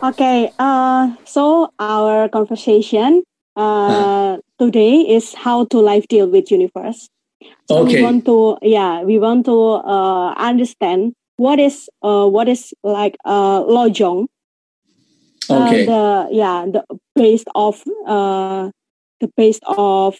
Okay, uh, so our conversation uh, today is how to live deal with universe. So Okay. we want to, yeah, we want to uh, understand what is uh, what is like uh, lojong. Okay. Uh, the yeah, the based of uh, the based of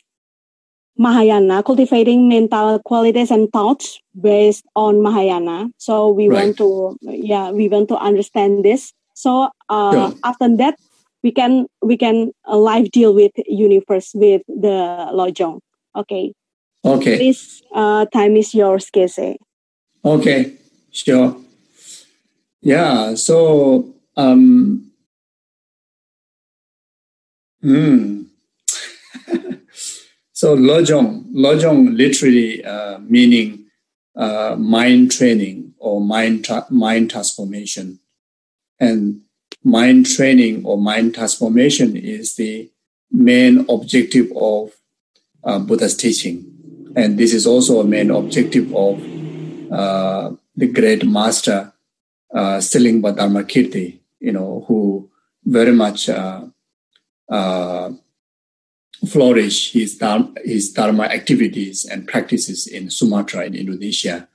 Mahayana, cultivating mental qualities and thoughts based on Mahayana. So we Right. want to, yeah, we want to understand this. So uh, Sure. after that, we can we can uh, live deal with universe with the lojong. Okay, Okay. This uh, time is yours, Geshe. Okay. Sure. Yeah. So, um, hmm. so lojong, lojong literally uh, meaning uh, mind training or mind tra- mind transformation, and mind training or mind transformation is the main objective of uh, Buddha's teaching, and this is also a main objective of uh, the great master uh, Serlingpa Dharmakirti, you know, who very much uh, uh, flourish his, dhar- his dharma activities and practices in Sumatra in Indonesia.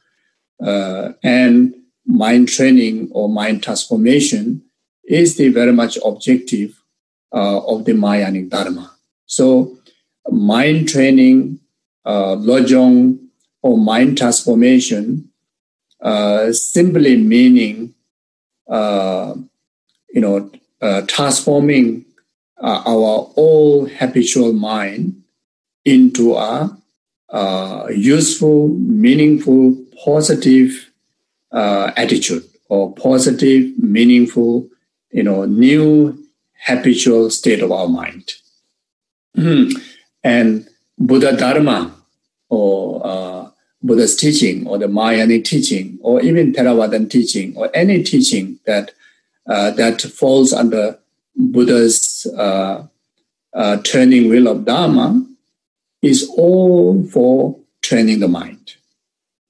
Uh, and mind training or mind transformation is the very much objective uh, of the Mahayanic Dharma. So mind training, uh, lojong, or mind transformation uh, simply meaning, uh, you know, uh, transforming uh, our old habitual mind into a uh, useful, meaningful, positive attitude or positive, meaningful, you know, new habitual state of our mind. and Buddha Dharma or Buddha's teaching or the Mahayanic teaching or even Theravadan teaching or any teaching that uh, that falls under Buddha's uh, uh, turning wheel of Dharma is all for training the mind,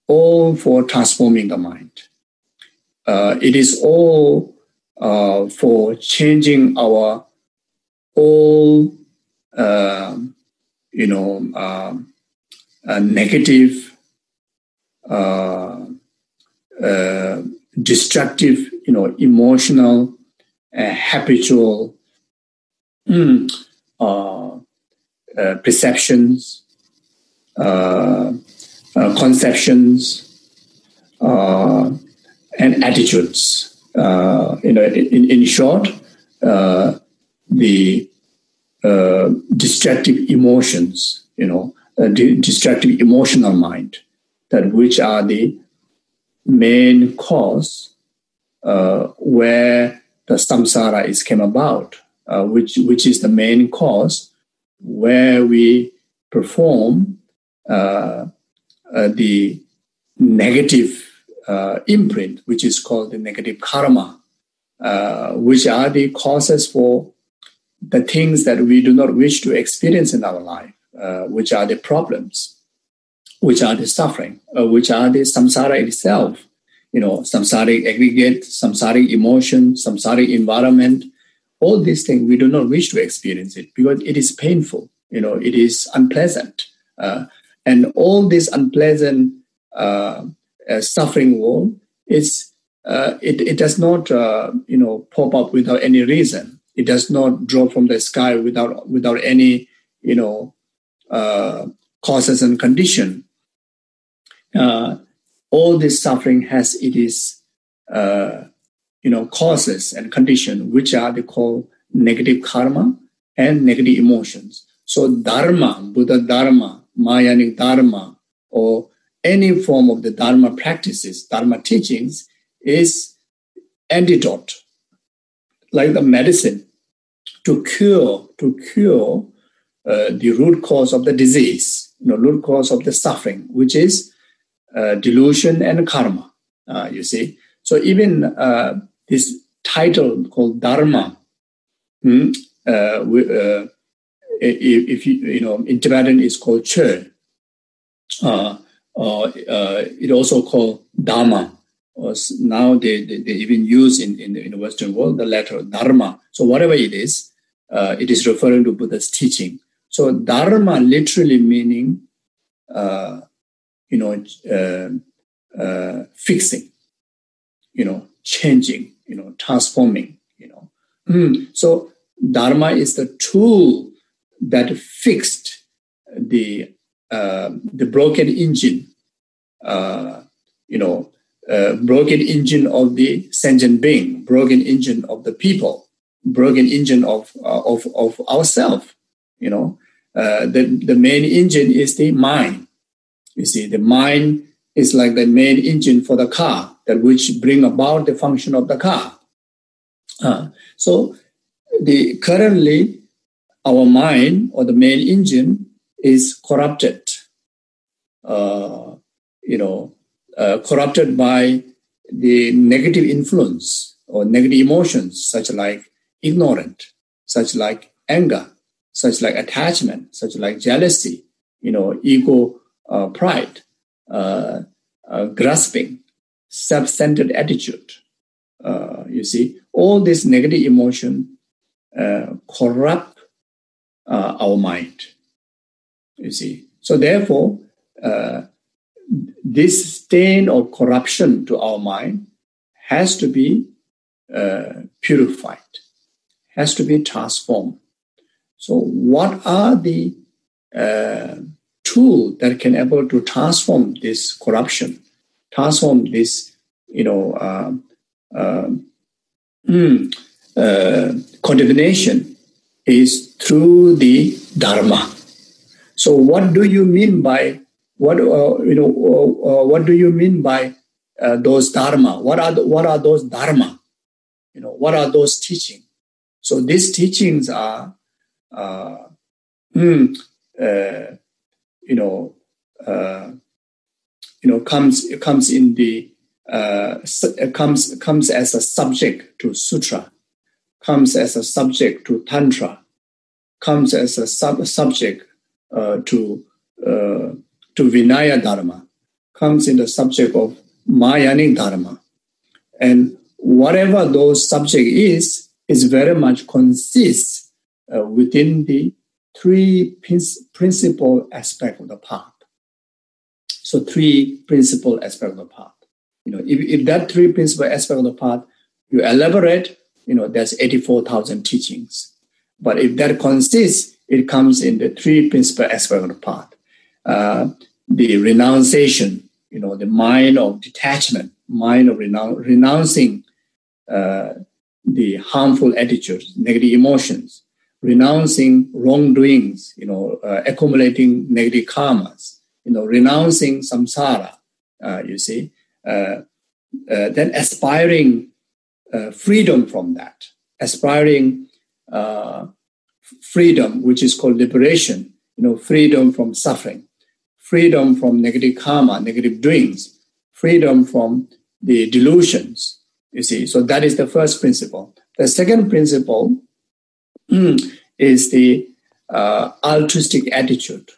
all for transforming the mind. Uh, it is all uh, for changing our all, um, you know, uh, negative, uh, uh, destructive, you know, emotional, uh, habitual mm, uh, uh, perceptions, uh, uh, conceptions, uh, and attitudes. Uh, you know, in, in short, uh, the uh, destructive emotions, you know, uh, de- destructive emotional mind, that which are the main cause uh, where the samsara is came about, uh, which which is the main cause where we perform uh, uh, the negative uh, imprint, which is called the negative karma, uh, which are the causes for the things that we do not wish to experience in our life, which are the problems, which are the suffering, uh, which are the samsara itself. You know, samsaric aggregate, samsaric emotion, samsaric environment, all these things we do not wish to experience it because it is painful. You know, it is unpleasant, uh, and all this unpleasant uh, uh, suffering world is uh, it, it does not you know pop up without any reason. It does not drop from the sky without without any you know causes and condition. Uh, all this suffering has it is uh, you know causes and condition which are they call negative karma and negative emotions. So dharma, Buddha dharma, Mahayanic dharma, or any form of the dharma practices, dharma teachings is antidote, like the medicine to cure to cure uh, the root cause of the disease, you know, root cause of the suffering, which is uh, delusion and karma. Uh, you see, so even uh, this title called Dharma, hmm, uh, uh, if, if, you you know in Tibetan is called. Uh, it also called Dharma. now they, they, they, even use in, in, in the Western world the letter Dharma. So whatever it is, it is referring to Buddha's teaching. So Dharma literally meaning, you know, uh, fixing, you know, changing, you know, transforming, you know. Mm. So Dharma is the tool that fixed the uh, the broken engine, uh, you know, uh, broken engine of the sentient being, broken engine of the people, broken engine of uh, of of ourselves. You know, uh, the the main engine is the mind. You see, the mind is like the main engine for the car that which bring about the function of the car. Uh, so the currently our mind or the main engine is corrupted. Uh, you know, uh, corrupted by the negative influence or negative emotions, such like ignorant, such like anger, such like attachment, such like jealousy, you know, ego, uh, pride uh, uh, grasping, self-centered attitude. Uh, you see, all this negative emotion corrupt our mind. You see, so therefore, this stain of corruption to our mind has to be uh, purified, has to be transformed. So, what are the uh, tool that can able to transform this corruption, transform this, you know, uh, uh, mm, uh, condemnation is through the dharma. So, what do you mean by what uh, you know? Uh, uh, what do you mean by those dharma? What are the, what are those dharma? You know, what are those teachings? So these teachings are, mm, you know, uh, you know, comes comes in the uh, comes comes as a subject to sutra, comes as a subject to tantra, comes as a sub- subject uh, to uh, to Vinaya Dharma, comes in the subject of Mahayanic Dharma, and whatever those subject is is very much consists uh, within the three principal aspects of the path. So three principal aspects of the path. You know, if, if that three principal aspects of the path, you elaborate, you know, there's 84,000 teachings. But if that consists, it comes in the three principal aspects of the path. Uh, the renunciation, you know, the mind of detachment, mind of renoun- renouncing uh, the harmful attitudes, negative emotions, renouncing wrongdoings, you know, uh, accumulating negative karmas, you know, renouncing samsara, uh, you see, uh, uh then aspiring uh, freedom from that, aspiring uh, freedom, which is called liberation, you know, freedom from suffering, freedom from negative karma, negative doings, freedom from the delusions, you see. So that is the first principle. The second principle is the uh, altruistic attitude.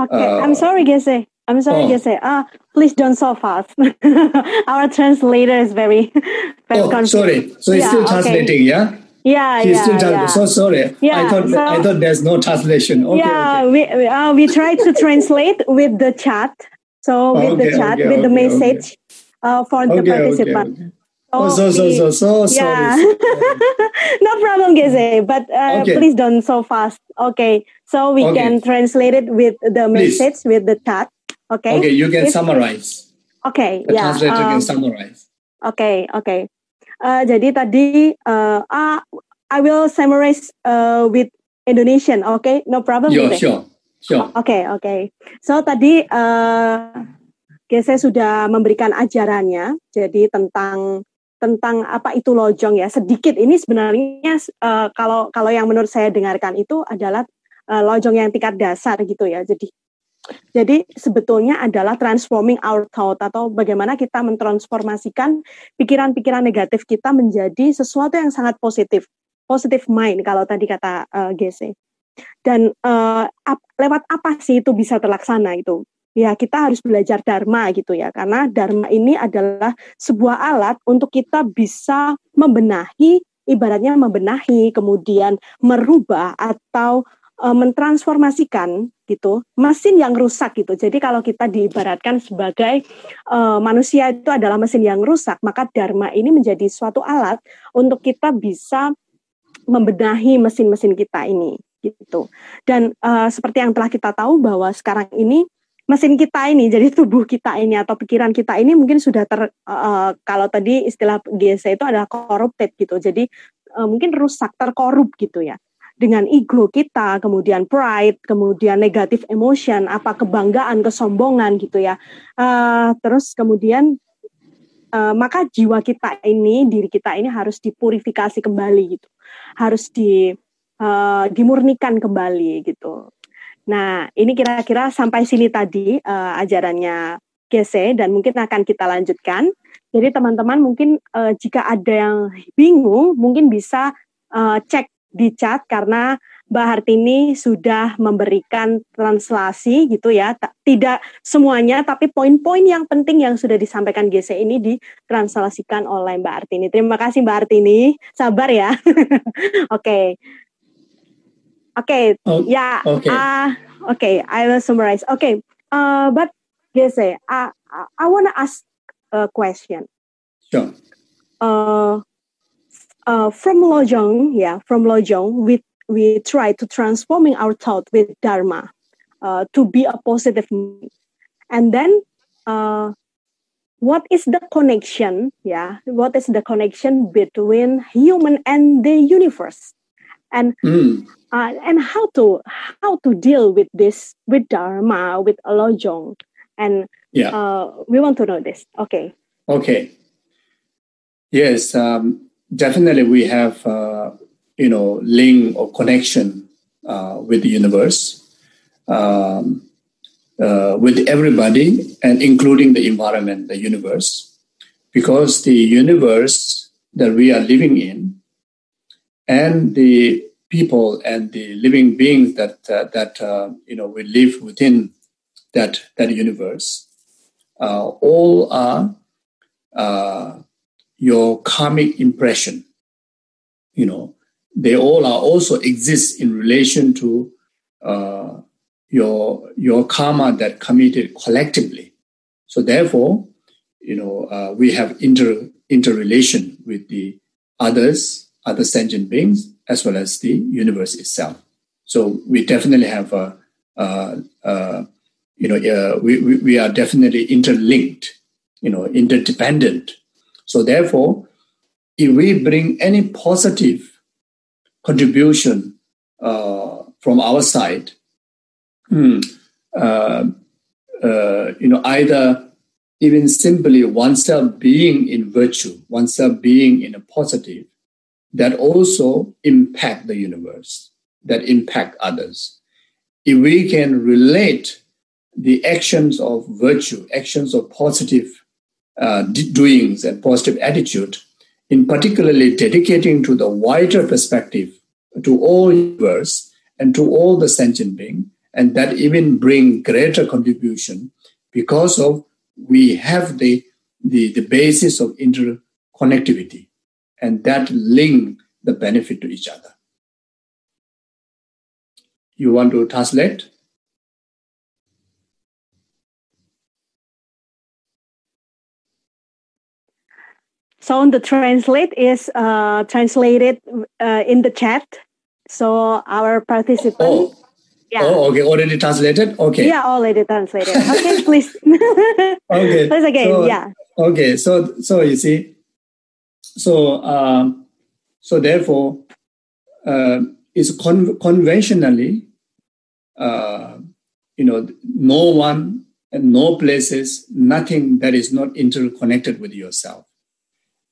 Okay, uh, I'm sorry, Geshe. I'm sorry, oh. Geshe. Ah, please don't so fast. Our translator is very, very oh, confused. sorry. So he's yeah, still translating, okay. yeah? Yeah, He's yeah, still yeah. So sorry. Yeah, I thought so, I thought there's no translation. Okay, yeah, okay. we uh, we tried to translate with the chat. So with okay, the chat, with the message uh, for the participant. Oh, so, so, so, so, yeah. sorry. no problem, Geze, but uh, okay. please don't so fast. Okay, so we okay. can translate it with the please. message, with the chat. Okay. Okay, you can if, summarize. Okay, the yeah. translator um, can summarize. Okay, okay. Uh, jadi tadi, uh, uh, I will summarize uh, with Indonesian. Okay, no problem. Yeah, sure, sure. Oke, okay, oke. Okay. So tadi uh, Gese sudah memberikan ajarannya, jadi tentang tentang apa itu lojong ya sedikit ini sebenarnya uh, kalau kalau yang menurut saya dengarkan itu adalah uh, lojong yang tingkat dasar gitu ya jadi Jadi sebetulnya adalah transforming our thought atau bagaimana kita mentransformasikan pikiran-pikiran negatif kita menjadi sesuatu yang sangat positif, positive mind kalau tadi kata uh, eh, GC. Dan uh, ap, lewat apa sih itu bisa terlaksana itu? Ya kita harus belajar dharma gitu ya, karena dharma ini adalah sebuah alat untuk kita bisa membenahi, ibaratnya membenahi, kemudian merubah atau uh, mentransformasikan gitu mesin yang rusak gitu. Jadi kalau kita diibaratkan sebagai uh, manusia itu adalah mesin yang rusak, maka dharma ini menjadi suatu alat untuk kita bisa membenahi mesin-mesin kita ini gitu. Dan uh, seperti yang telah kita tahu bahwa sekarang ini mesin kita ini, jadi tubuh kita ini atau pikiran kita ini mungkin sudah ter uh, kalau tadi istilah GSA itu adalah corrupted gitu. Jadi uh, mungkin rusak, terkorup gitu ya dengan ego kita, kemudian pride, kemudian negatif emotion, apa kebanggaan, kesombongan gitu ya. Uh, terus kemudian uh, maka jiwa kita ini, diri kita ini harus dipurifikasi kembali gitu, harus di uh, dimurnikan kembali gitu. Nah, ini kira-kira sampai sini tadi uh, ajarannya GC dan mungkin akan kita lanjutkan. Jadi teman-teman mungkin uh, jika ada yang bingung, mungkin bisa uh, cek di chat karena Mbak Hartini sudah memberikan translasi gitu ya. Tidak semuanya tapi poin-poin yang penting yang sudah disampaikan GC ini ditranslasikan oleh Mbak Hartini. Terima kasih Mbak Hartini. Sabar ya. Oke. Oke. Ya. Oke. Oke, I will summarize. Okay. Uh, but GC, uh, I want to ask a question. Sure. Uh, uh, from Lojong, yeah, from Lojong, we we try to transforming our thought with Dharma uh, to be a positive. positive, and then uh, what is the connection? Yeah, what is the connection between human and the universe, and mm. uh, and how to how to deal with this with Dharma with alojong and yeah, uh, we want to know this. Okay. Okay. Yes. Um, definitely we have uh, you know link or connection uh, with the universe um, uh, with everybody and including the environment the universe because the universe that we are living in and the people and the living beings that uh, that uh, you know we live within that that universe uh, all are your karmic impression. You know, they all are also exist in relation to uh, your your karma that committed collectively. So therefore, you know, uh, we have inter interrelation with the others, other sentient beings, as well as the universe itself. So we definitely have a, you know, we, we, we are definitely interlinked, you know, interdependent so therefore, if we bring any positive contribution uh, from our side, hmm, uh, uh, you know, either even simply oneself being in virtue, oneself being in a positive, that also impact the universe, that impact others. If we can relate the actions of virtue, actions of positive uh, doings and positive attitude, in particularly dedicating to the wider perspective to all universe and to all the sentient being, and that even bring greater contribution because of we have the, the, the basis of interconnectivity and that link the benefit to each other. You want to translate? So the translate is uh, translated uh, in the chat. So our participant. Oh. Yeah. Oh, okay. Already translated. Okay. Yeah, already translated. Okay, please. okay. Please again. So, yeah. Okay. So, so you see, so um, so therefore, uh, it's con- conventionally, uh, you know, no one and no places, nothing that is not interconnected with yourself.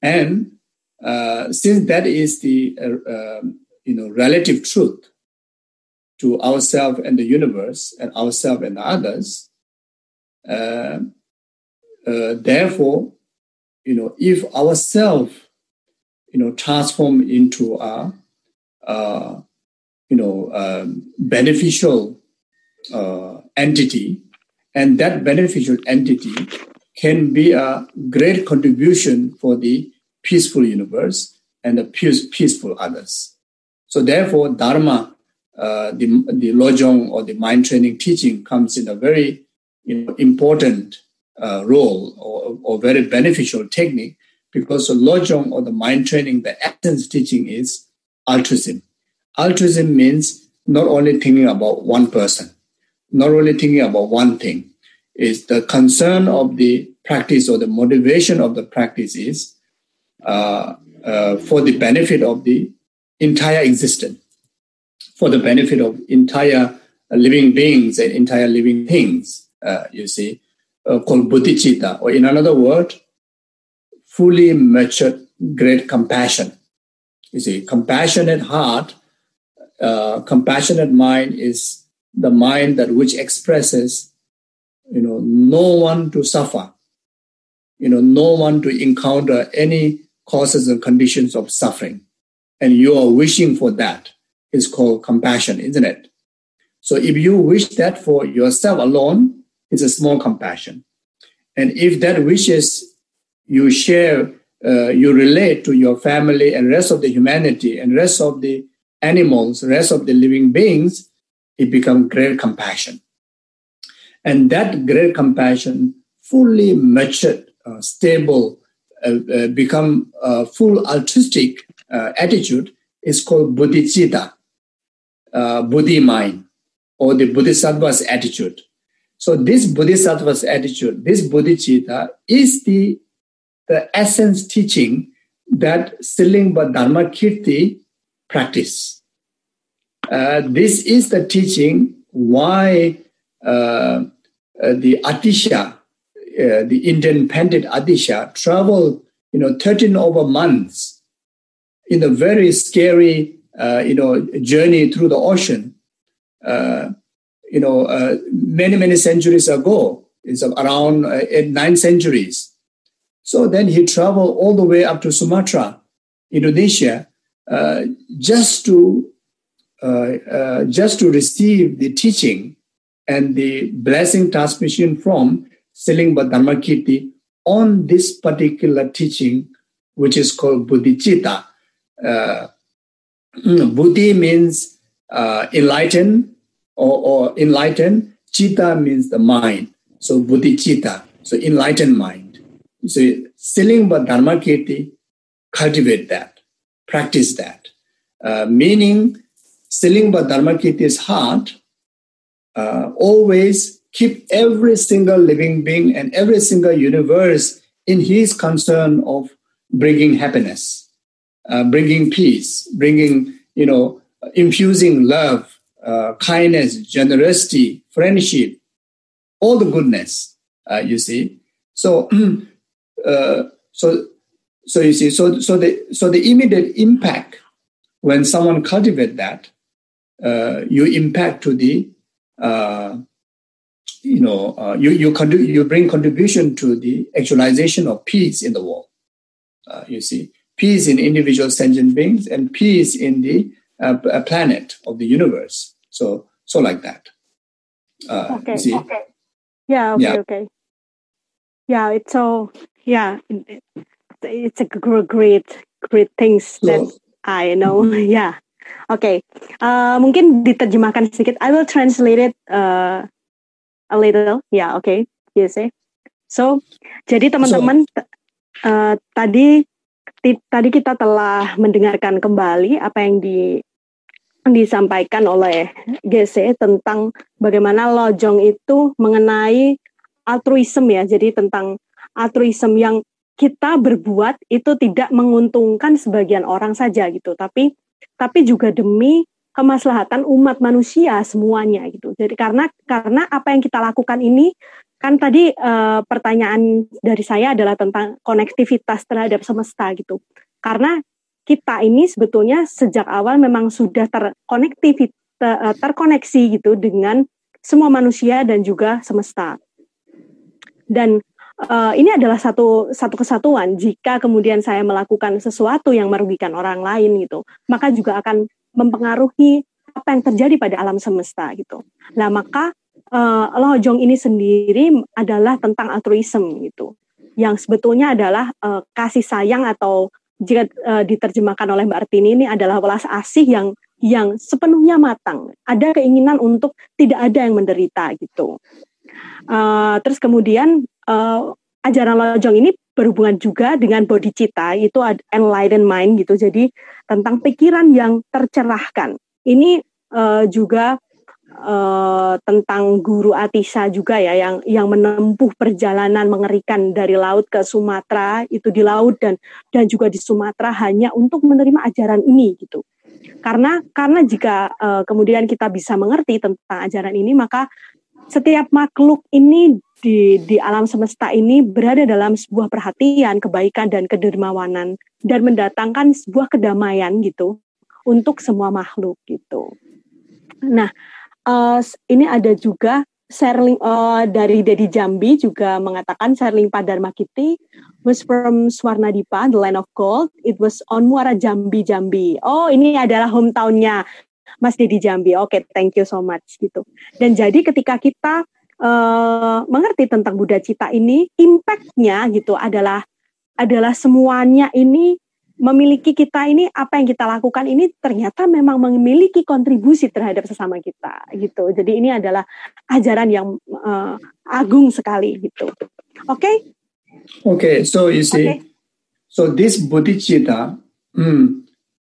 And uh, since that is the uh, um, you know relative truth, to ourselves and the universe and ourselves and others. Uh, uh, therefore, you know, if ourself, you know, transform into a, uh, you know, beneficial uh, entity, and that beneficial entity can be a great contribution for the peaceful universe and the peace, peaceful others. So therefore, Dharma, uh, the, the Lojong or the mind training teaching comes in a very you know, important uh, role or, or very beneficial technique because the Lojong or the mind training, the essence teaching is altruism. Altruism means not only thinking about one person, not only thinking about one thing, is the concern of the practice or the motivation of the practice is uh, uh, for the benefit of the entire existence, for the benefit of entire living beings and entire living things, uh, you see, uh, called bodhicitta, or in another word, fully matured great compassion. You see, compassionate heart, uh, compassionate mind is the mind that which expresses, you know, no one to suffer, you know, no one to encounter any causes and conditions of suffering. And you are wishing for that is called compassion, isn't it? So if you wish that for yourself alone, it's a small compassion. And if that wishes you share, uh, you relate to your family and rest of the humanity and rest of the animals, rest of the living beings, it becomes great compassion. And that great compassion, fully matured, uh, stable, uh, uh, become a full altruistic uh, attitude is called bodhicitta, uh, buddhi mind, or the bodhisattva's attitude. So this bodhisattva's attitude, this bodhicitta, is the, the essence teaching that Serlingpa Dharmakirti practice. Uh, this is the teaching why uh, uh, the Atisha, uh, the Indian Pandit Atisha, traveled, you know, 13 over months in a very scary, uh, you know, journey through the ocean. You know, uh, many, many centuries ago. It's around uh, nine centuries. So then he traveled all the way up to Sumatra, Indonesia, uh, just to uh, uh, just to receive the teaching and the blessing transmission from Serlingpa Dharmakirti on this particular teaching, which is called Bodhicitta. Uh, Buddhi means uh, enlightened, or, or enlightened. Chitta means the mind. So bodhicitta, so enlightened mind. So Serlingpa Dharmakirti, cultivate that, practice that. Uh, meaning, Serlingpa Dharmakirti's heart uh, always keep every single living being and every single universe in his concern of bringing happiness, uh, bringing peace, bringing, you know, infusing love, uh, kindness, generosity, friendship, all the goodness. Uh, you see, so uh, so so you see, so so the so the immediate impact when someone cultivate that, uh, you impact to the uh, you know uh, you you you bring contribution to the actualization of peace in the world. you see, peace in individual sentient beings and peace in the uh, a planet of the universe. So so like that. Uh, okay. Okay. Yeah. Okay. Yeah. Okay. Yeah. It's so yeah. It, it's a great great things so, that I know. Yeah. Oke, okay. uh, mungkin diterjemahkan sedikit. I will translate it uh, a little. Ya, yeah, oke. Okay. Yes, eh. So, jadi teman-teman so, uh, tadi tadi kita telah mendengarkan kembali apa yang di disampaikan oleh GC tentang bagaimana lojong itu mengenai altruisme ya. Jadi tentang altruisme yang kita berbuat itu tidak menguntungkan sebagian orang saja gitu, tapi tapi juga demi kemaslahatan umat manusia semuanya gitu. Jadi karena karena apa yang kita lakukan ini kan tadi uh, pertanyaan dari saya adalah tentang konektivitas terhadap semesta gitu. Karena kita ini sebetulnya sejak awal memang sudah terkonektif ter, uh, terkoneksi gitu dengan semua manusia dan juga semesta. Dan uh, ini adalah satu satu kesatuan. Jika kemudian saya melakukan sesuatu yang merugikan orang lain gitu, maka juga akan mempengaruhi apa yang terjadi pada alam semesta gitu. Nah maka uh, lojong ini sendiri adalah tentang altruism gitu, yang sebetulnya adalah uh, kasih sayang atau jika uh, diterjemahkan oleh Mbak Artini ini adalah welas asih yang yang sepenuhnya matang. Ada keinginan untuk tidak ada yang menderita gitu. Uh, terus kemudian uh, ajaran lojong ini berhubungan juga dengan body cita itu enlightened mind gitu. Jadi tentang pikiran yang tercerahkan. Ini uh, juga uh, tentang guru Atisa juga ya yang yang menempuh perjalanan mengerikan dari laut ke Sumatera itu di laut dan dan juga di Sumatera hanya untuk menerima ajaran ini gitu. Karena karena jika uh, kemudian kita bisa mengerti tentang ajaran ini maka setiap makhluk ini di di alam semesta ini berada dalam sebuah perhatian, kebaikan dan kedermawanan dan mendatangkan sebuah kedamaian gitu untuk semua makhluk gitu. Nah, uh, ini ada juga Serling uh, dari Dedi Jambi juga mengatakan Serling Padarma Kiti was from Swarnadipa, the land of gold. It was on Muara Jambi Jambi. Oh, ini adalah hometownnya Mas Dedi Jambi. Oke, okay, thank you so much gitu. Dan jadi ketika kita uh, mengerti tentang Buddha Cita ini, impactnya gitu adalah adalah semuanya ini memiliki kita ini apa yang kita lakukan ini ternyata memang memiliki kontribusi terhadap sesama kita gitu. Jadi ini adalah ajaran yang uh, agung sekali gitu. Oke? Okay? Okay, so you see, okay. so this bodhicitta, mm,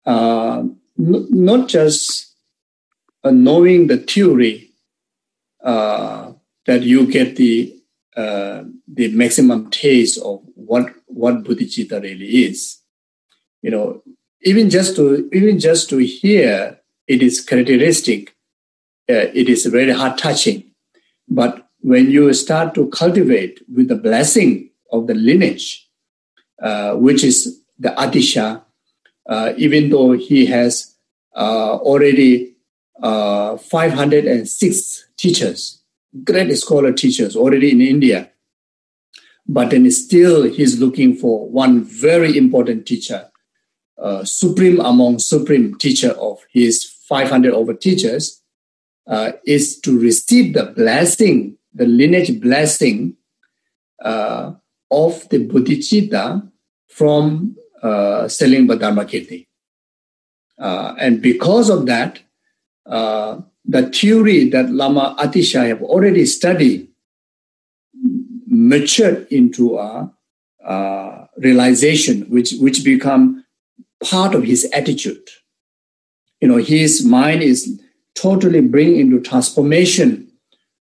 uh, not just uh, knowing the theory uh, that you get the uh, the maximum taste of what what bodhicitta really is. you know, even just to even just to hear it is characteristic, uh, it is very heart touching. But when you start to cultivate with the blessing of the lineage, uh, which is the Atisha, uh, even though he has uh, already uh, 506 teachers, great scholar teachers already in India, but then still he's looking for one very important teacher uh, supreme among supreme teacher of his 500 over teachers uh, is to receive the blessing, the lineage blessing uh, of the bodhicitta from uh, Serlingpa Dharmakirti. Uh, and because of that, uh, the theory that Lama Atisha have already studied matured into a uh, realization which, which become part of his attitude. You know, his mind is totally bring into transformation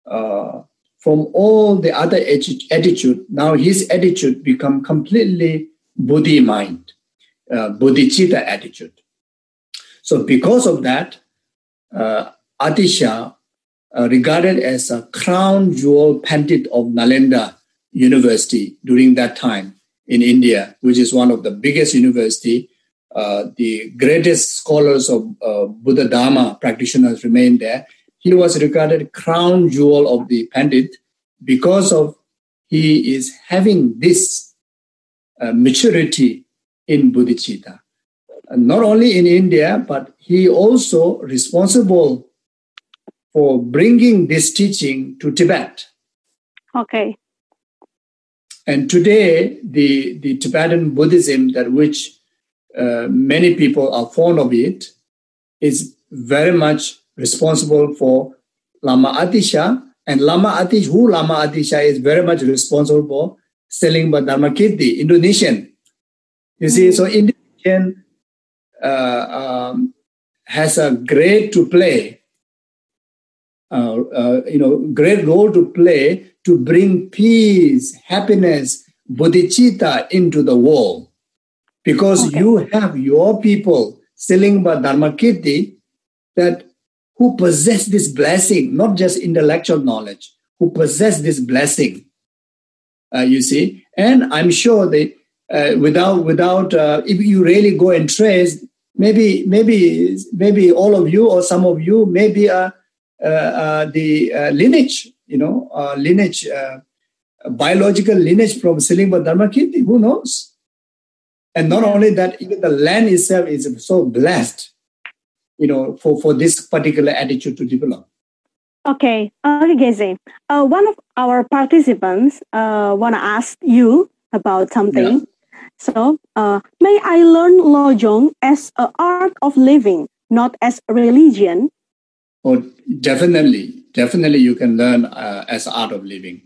uh, from all the other attitude. Now his attitude become completely Buddhi mind, uh, bodhicitta attitude. So because of that, uh, Atisha, uh, regarded as a crown jewel pandit of Nalanda University during that time in India, which is one of the biggest university uh, the greatest scholars of uh, Buddha Dharma practitioners remained there. He was regarded crown jewel of the Pandit because of he is having this uh, maturity in bodhicitta. not only in India, but he also responsible for bringing this teaching to Tibet. Okay. And today, the, the Tibetan Buddhism that which uh, many people are fond of it, is very much responsible for Lama Atisha. And Lama Atish, who Lama Atisha is very much responsible for selling Dharmakirti, Indonesian. You see, mm. so Indonesian uh, um, has a great to play, uh, uh, you know, great role to play to bring peace, happiness, bodhicitta into the world because okay. you have your people Serlingpa Dharmakirti that who possess this blessing, not just intellectual knowledge, who possess this blessing. Uh, you see, and I'm sure that uh, without without uh, if you really go and trace, maybe maybe maybe all of you or some of you maybe uh, the lineage, you know, lineage, biological lineage from Serlingpa Dharmakirti. Who knows? And not only that, even the land itself is so blessed, you know, for, for this particular attitude to develop. Okay, okay, Geshe. Uh, one of our participants uh, want to ask you about something. Yeah. So, uh, may I learn Lojong as an art of living, not as a religion? Oh, definitely, definitely, you can learn uh, as art of living.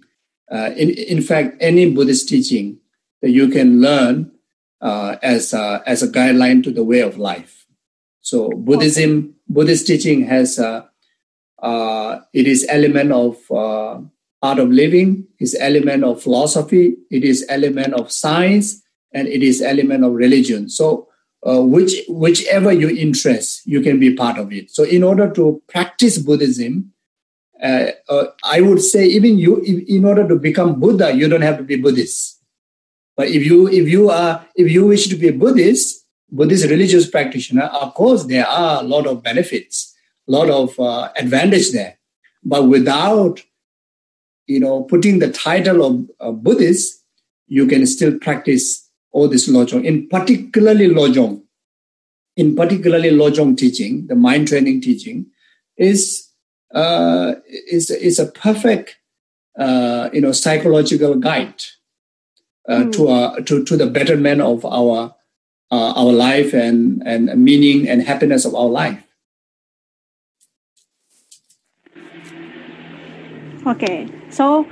Uh, in in fact, any Buddhist teaching that you can learn uh, as a, as a guideline to the way of life. So Buddhism, okay. Buddhist teaching has a uh, it is element of uh, art of living, is element of philosophy, it is element of science, and it is element of religion. So uh, which whichever your interest, you can be part of it. So in order to practice Buddhism, uh, uh, I would say even you, if, in order to become Buddha, you don't have to be Buddhist. But if you if you are if you wish to be a Buddhist, Buddhist religious practitioner, of course there are a lot of benefits lot of uh, advantage there. But without, you know, putting the title of uh, Buddhist, you can still practice all this Lojong, in particularly Lojong. In particularly Lojong teaching, the mind training teaching, is uh, is is a perfect, uh, you know, psychological guide mm. to uh, to to the betterment of our uh, our life and and meaning and happiness of our life. Okay, so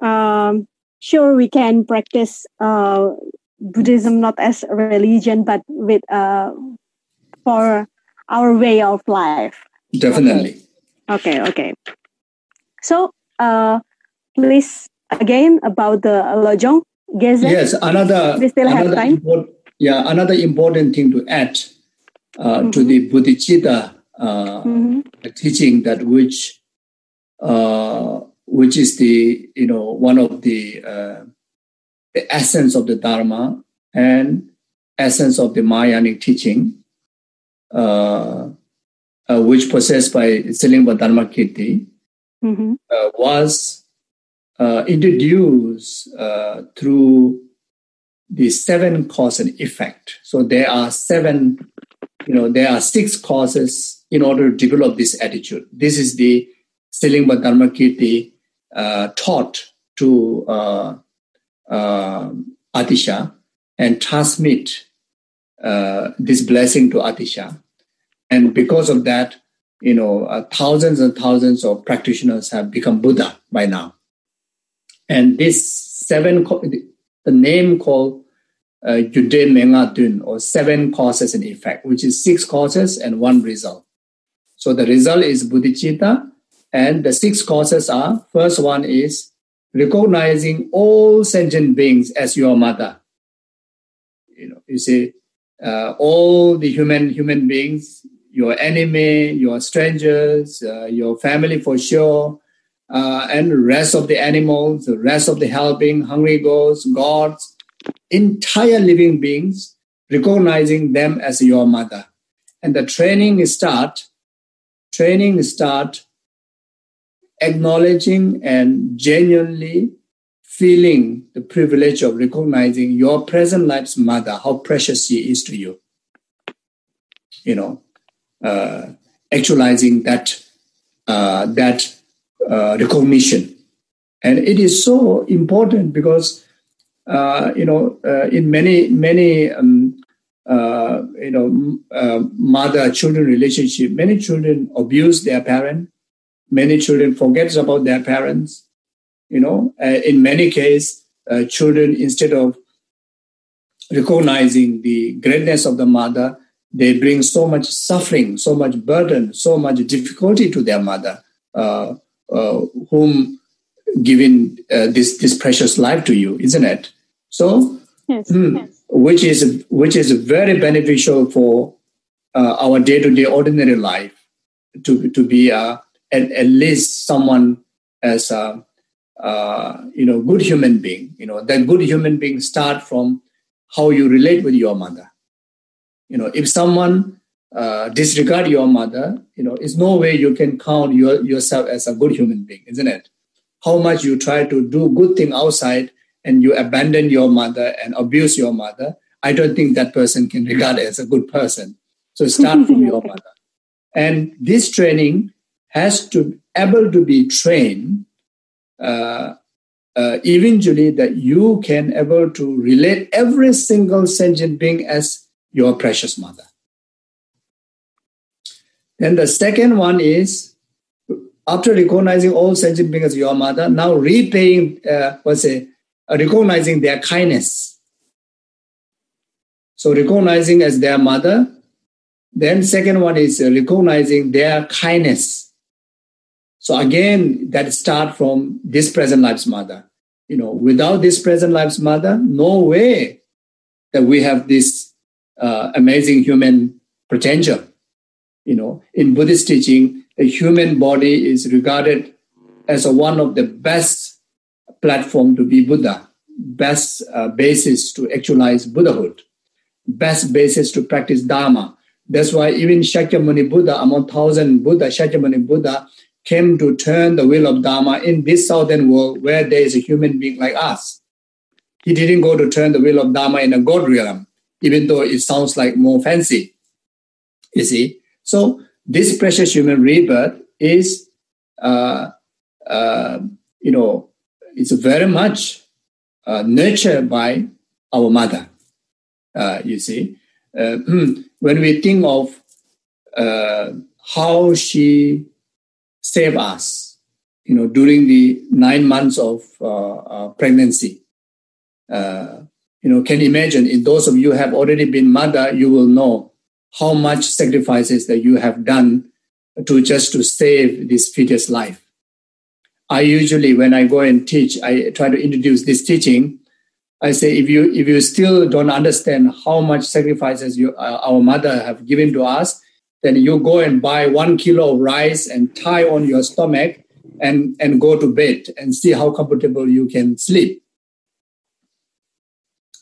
um, sure we can practice uh, Buddhism not as a religion, but with uh, for our way of life. Definitely. Okay, okay. So, uh, please again about the Lojong. Geshe. Yes, another. We still another have time. Import, yeah, another important thing to add uh, mm-hmm. to the Bodhicitta uh, mm-hmm. teaching that which uh, which is the you know one of the uh, the essence of the Dharma and essence of the Mahayanic teaching, uh, uh which possessed by Serlingpa Dharmakirti, mm-hmm. Uh, was uh, introduced through the seven cause and effect. So there are seven, you know, there are six causes in order to develop this attitude. This is the Serlingpa Dharmakirti uh, taught to uh, uh, Atisha and transmit uh, this blessing to Atisha. And because of that, you know, uh, thousands and thousands of practitioners have become Buddha by now. And this seven, the name called uh, Yude Menga Dun, or seven causes and effect, which is six causes and one result. So the result is Bodhicitta, and the six causes are first one is recognizing all sentient beings as your mother. You know, you see, uh, all the human human beings, your enemy, your strangers, uh, your family for sure, uh, and rest of the animals, the rest of the helping, hungry ghosts, gods, entire living beings, recognizing them as your mother. And the training start, training start acknowledging and genuinely feeling the privilege of recognizing your present life's mother, how precious she is to you. You know, uh, actualizing that uh, that uh, recognition, and it is so important because uh, you know uh, in many many um, uh, you know mother-children relationship, many children abuse their parent many children forgets about their parents. You know, uh, in many cases, uh, children instead of recognizing the greatness of the mother, they bring so much suffering, so much burden, so much difficulty to their mother, uh, uh whom giving uh, this this precious life to you, isn't it? So, yes, hmm, yes. which is which is very beneficial for uh, our day to day ordinary life to to be a at, at least someone as a uh, you know good human being you know that good human being start from how you relate with your mother You know, if someone uh, disregard your mother, you know, it's no way you can count your, yourself as a good human being, isn't it? How much you try to do good thing outside and you abandon your mother and abuse your mother, I don't think that person can regard as a good person. So start from your mother. And this training has to able to be trained uh, uh, eventually that you can able to relate every single sentient being as your precious mother. Then the second one is after recognizing all sentient beings as your mother, now repaying, uh, what's it, uh, recognizing their kindness. So recognizing as their mother. Then second one is recognizing their kindness. So again, that start from this present life's mother. You know, without this present life's mother, no way that we have this uh, amazing human potential. You know, in Buddhist teaching, the human body is regarded as a, one of the best platform to be Buddha, best uh, basis to actualize Buddhahood, best basis to practice Dharma. That's why even Shakyamuni Buddha, among thousand Buddha, Shakyamuni Buddha came to turn the wheel of Dharma in this southern world where there is a human being like us. He didn't go to turn the wheel of Dharma in a God realm, even though it sounds like more fancy. You see? So this precious human rebirth is, uh, uh, you know, it's very much uh, nurtured by our mother. Uh, you see, uh, when we think of uh, how she saved us, you know, during the nine months of uh, pregnancy, you know, can you imagine. In those of you have already been mother, you will know how much sacrifices that you have done to just to save this fetus life. I usually, when I go and teach, I try to introduce this teaching. I say, if you if you still don't understand how much sacrifices you, uh, our mother have given to us, then you go and buy one kilo of rice and tie on your stomach and and go to bed and see how comfortable you can sleep.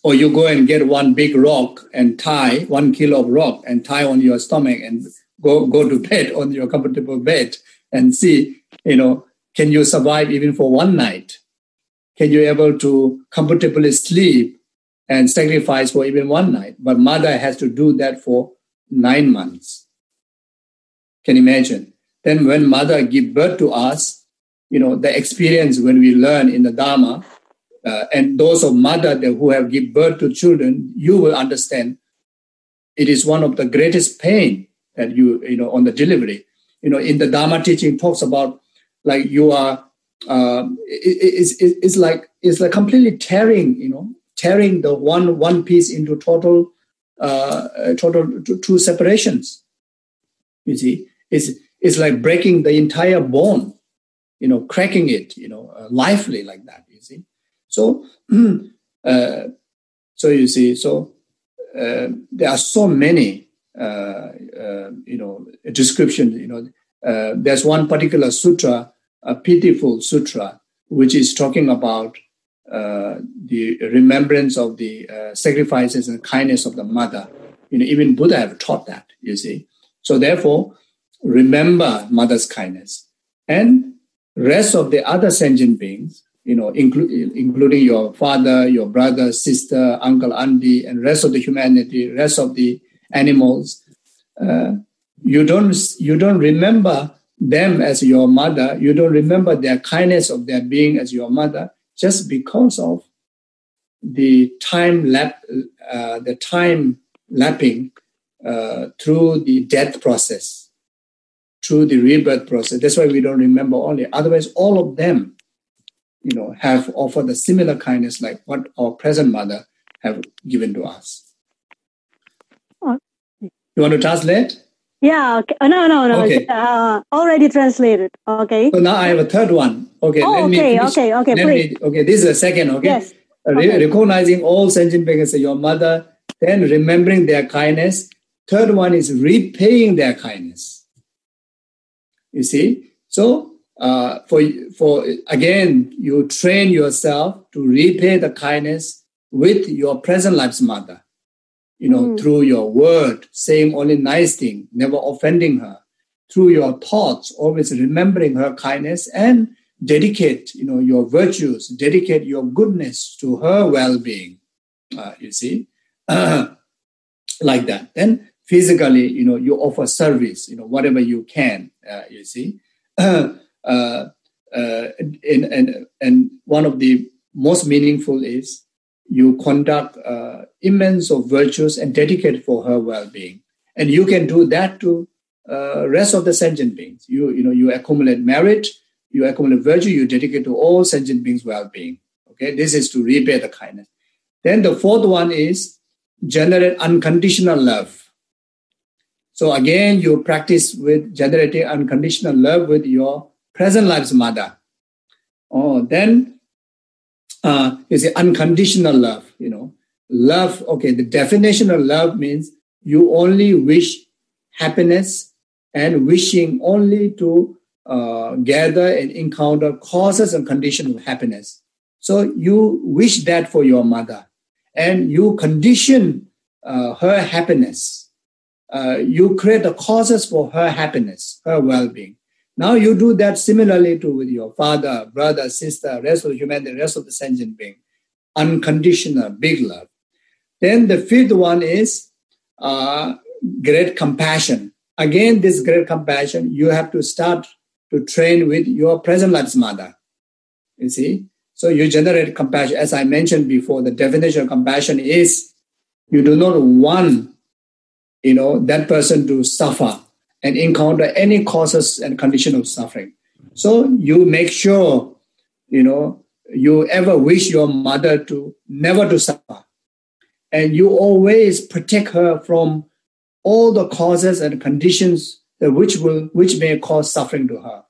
Or you go and get one big rock and tie one kilo of rock and tie on your stomach and go go to bed on your comfortable bed and see, you know, can you survive even for one night? Can you able to comfortably sleep and sacrifice for even one night? But mother has to do that for nine months. Can imagine? Then when mother give birth to us, you know, the experience when we learn in the Dharma, uh, and those of mother that who have give birth to children, you will understand it is one of the greatest pain that you, you know, on the delivery. You know, in the Dharma teaching talks about like you are um, it, it's, it's like it's like completely tearing you know tearing the one one piece into total uh, total two separations you see it's it's like breaking the entire bone you know cracking it you know uh, lively like that you see so uh, so you see so uh, there are so many uh, uh, you know descriptions you know there's one particular sutra a pitiful sutra, which is talking about uh, the remembrance of the uh, sacrifices and kindness of the mother. You know, even Buddha have taught that. You see, so therefore, remember mother's kindness and rest of the other sentient beings. You know, inclu- including your father, your brother, sister, uncle, auntie, and rest of the humanity, rest of the animals. Uh, you don't you don't remember them as your mother, you don't remember their kindness of their being as your mother just because of the time lap, uh, the time lapping uh, through the death process, through the rebirth process. That's why we don't remember only. Otherwise, all of them, you know, have offered a similar kindness like what our present mother have given to us. Oh. You want to translate? Yeah. Okay. Oh, no, no, no. Okay. Uh, already translated. Okay. So now I have a third one. Okay. Oh, okay. Okay. Okay. Let please. Me, okay. This is the second. Okay. Yes. Okay. recognizing all sentient beings your mother, then remembering their kindness. Third one is repaying their kindness. You see. So uh, for for again, you train yourself to repay the kindness with your present life's mother you know, mm. through your word, saying only nice thing, never offending her, through your thoughts, always remembering her kindness and dedicate, you know, your virtues, dedicate your goodness to her well-being. Uh, you see, like that. Then physically, you know, you offer service, you know, whatever you can. Uh, you see, uh, uh, and, and and one of the most meaningful is you conduct uh, immense of virtues and dedicate for her well-being. And you can do that to uh, rest of the sentient beings. You, you know, you accumulate merit, you accumulate virtue, you dedicate to all sentient beings' well-being. Okay, this is to repay the kindness. Then the fourth one is generate unconditional love. So again, you practice with generating unconditional love with your present life's mother. Oh, then uh, is unconditional love. You know, love. Okay, the definition of love means you only wish happiness and wishing only to uh, gather and encounter causes and conditions of happiness. So you wish that for your mother, and you condition uh, her happiness. Uh, you create the causes for her happiness, her well-being. Now you do that similarly to with your father, brother, sister, rest of humanity, rest of the sentient being. Unconditional, big love. Then the fifth one is uh, great compassion. Again, this great compassion, you have to start to train with your present life's mother. You see? So you generate compassion. As I mentioned before, the definition of compassion is you do not want, you know, that person to suffer and encounter any causes and condition of suffering. So you make sure, you know, you ever wish your mother to never to suffer. And you always protect her from all the causes and conditions which will which may cause suffering to her.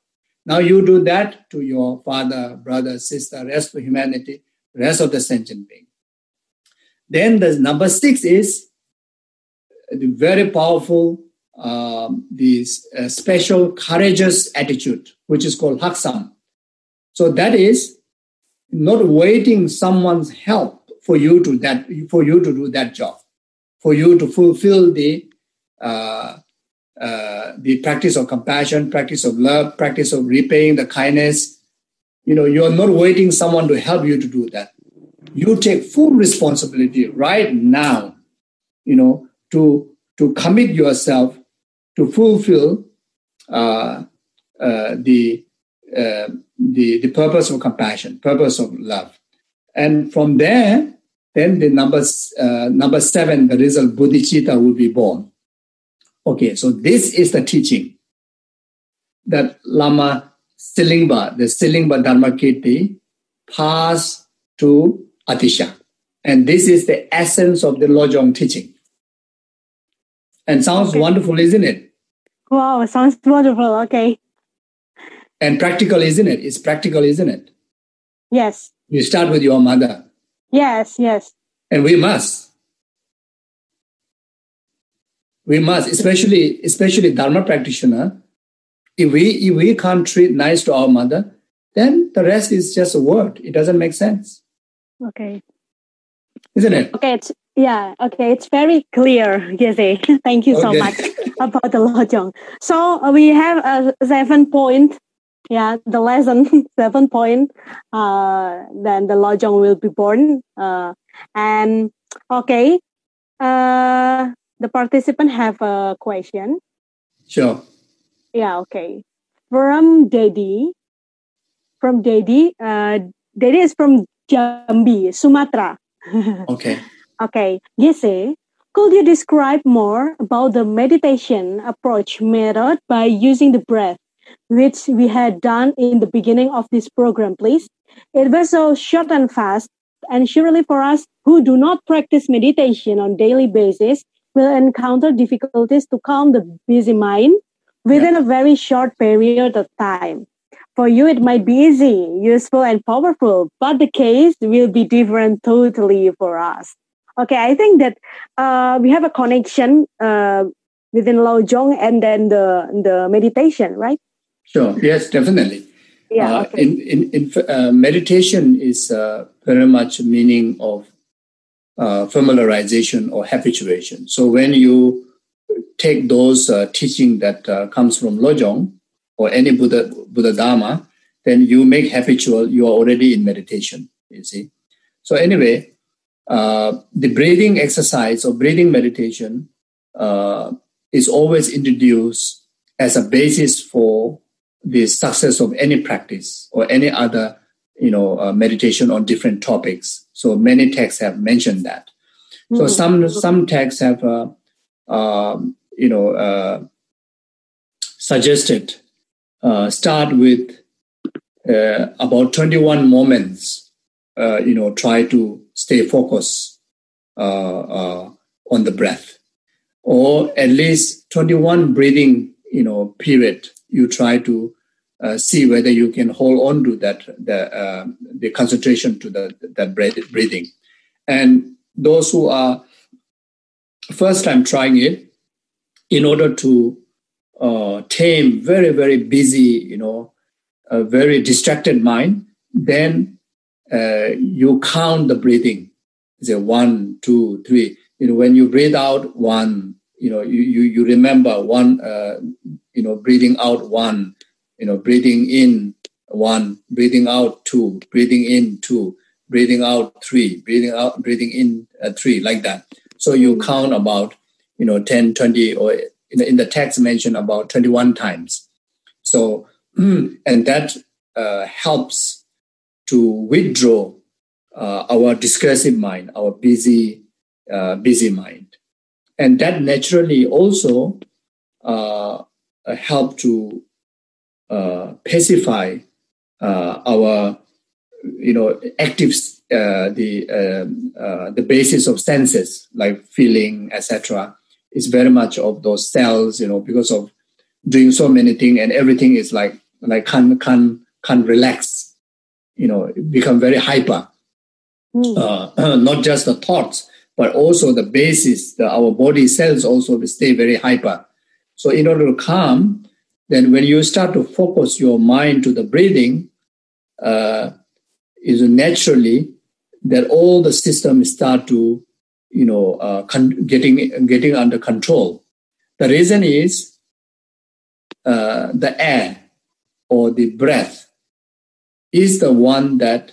Now you do that to your father, brother, sister, rest of humanity, rest of the sentient being. Then the number six is very powerful um, this uh, special courageous attitude, which is called haksam. So that is not waiting someone's help for you to that for you to do that job, for you to fulfill the uh, uh, the practice of compassion, practice of love, practice of repaying the kindness. You know, you're not waiting someone to help you to do that. You take full responsibility right now. You know, to to commit yourself to fulfill uh, uh, the, uh, the, the purpose of compassion, purpose of love. And from there, then the numbers, uh, number seven, the result, bodhicitta will be born. Okay, so this is the teaching that Lama Serlingpa, the Serlingpa Dharmakirti, passed to Atisha. And this is the essence of the Lojong teaching. And sounds okay. wonderful, isn't it? Wow, sounds wonderful. Okay. And practical, isn't it? It's practical, isn't it? Yes. You start with your mother. Yes, yes. And we must. We must, especially especially Dharma practitioner. If we if we can't treat nice to our mother, then the rest is just a word. It doesn't make sense. Okay. Isn't it? Okay, it's yeah, okay, it's very clear, Yese. Thank you so okay. much about the lojong. So uh, we have a seven point, yeah, the lesson seven point. Uh, then the lojong will be born. Uh, and okay, uh, the participant have a question. Sure. Yeah. Okay. From Dedi. From Dedi. Uh, Dedi is from Jambi, Sumatra. okay. Okay, Geshe, could you describe more about the meditation approach method by using the breath, which we had done in the beginning of this program, please? It was so short and fast, and surely for us who do not practice meditation on daily basis will encounter difficulties to calm the busy mind within yeah. a very short period of time. For you, it might be easy, useful, and powerful, but the case will be different totally for us. Okay, I think that uh, we have a connection uh, within Lojong and then the the meditation, right? Sure. Yes, definitely. Yeah. Uh, okay. In in, in uh, meditation is uh, very much meaning of uh, familiarization or habituation. So when you take those uh, teaching that uh, comes from Lojong or any Buddha, Buddha Dharma, then you make habitual, you are already in meditation, you see. So anyway, uh, the breathing exercise or breathing meditation uh, is always introduced as a basis for the success of any practice or any other you know uh, meditation on different topics so many texts have mentioned that mm-hmm. so some some texts have uh, um, you know uh, suggested uh, start with uh, about 21 moments uh, you know try to stay focused on the breath. Or at least 21 breathing you know period you try to uh, see whether you can hold on to that the, uh, the concentration to the that breathing. And those who are first time trying it in order to uh, tame very very busy you know a very distracted mind then uh, you count the breathing. Say one two three. You know when you breathe out one. You know you you, you remember one uh, you know breathing out one. You know breathing in one. Breathing out two. Breathing in two. Breathing out three. Breathing out breathing in uh, three like that. So you count about you know 10 20 or in the, in the text mentioned about 21 times. So and that uh, helps to withdraw uh, our discursive mind our busy uh, busy mind. And that naturally also uh, help to uh, pacify uh, our you know active uh, the um, the basis of senses like feeling etc is very much of those cells you know because of doing so many things and everything is like like can can can relax you know become very hyper mm. uh, not just the thoughts but also the basis the, our body cells also stay very hyper so in order to calm then when you start to focus your mind to the breathing, uh, is naturally that all the systems start to, you know, uh, con- getting getting under control. The reason is uh, the air or the breath is the one that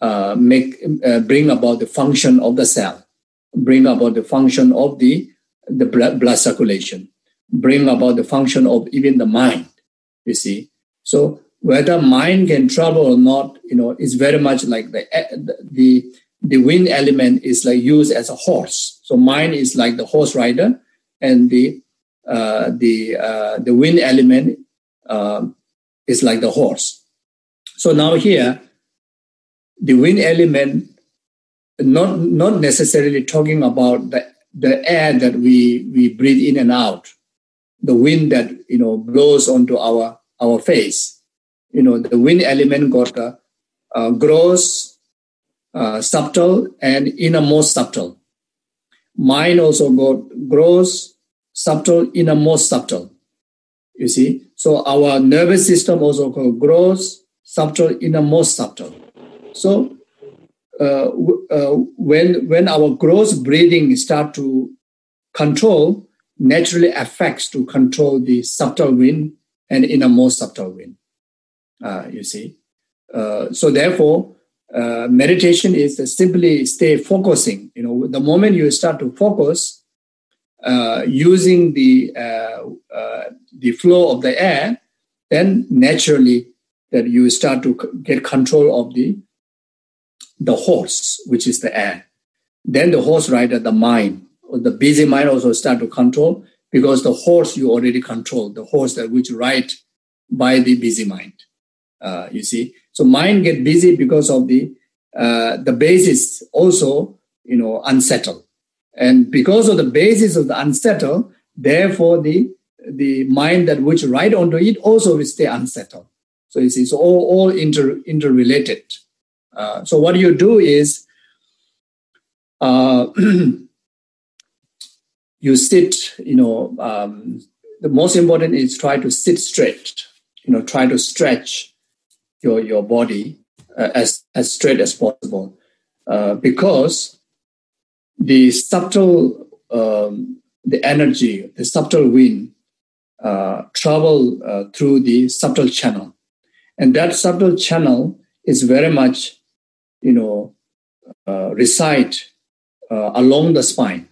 uh, make uh, bring about the function of the cell, bring about the function of the the blood, circulation bring about the function of even the mind, you see. So whether mind can travel or not, you know, is very much like the, the, the wind element is like used as a horse. So mind is like the horse rider and the, uh, the, uh, the wind element uh, is like the horse. So now here, the wind element, not, not necessarily talking about the, the air that we, we breathe in and out, the wind that you know blows onto our our face. You know, the wind element got a, a gross, uh, subtle, and innermost subtle. Mind also got gross, subtle, innermost subtle. You see, so our nervous system also got gross, subtle, innermost subtle. So uh, uh, when when our gross breathing start to control, naturally affects to control the subtle wind and innermost subtle wind. Uh, you see, uh, so therefore, uh, meditation is simply stay focusing. You know, the moment you start to focus, uh, using the the flow of the air, then naturally that you start to get control of the the horse, which is the air. Then the horse rider, the mind, the busy mind also start to control because the horse you already control, the horse that which ride by the busy mind. Uh, you see, so mind get busy because of the uh, the basis also you know unsettled, and because of the basis of the unsettled, therefore the the mind that which ride onto it also will stay unsettled. So see, so all all inter interrelated. Uh, so what you do is. Uh, you sit, you know, um, the most important is try to sit straight, you know, try to stretch your, your body uh, as, as straight as possible. Uh, because the subtle, um, the energy, the subtle wind uh, travel uh, through the subtle channel. And that subtle channel is very much, you know, uh, reside uh, along the spine.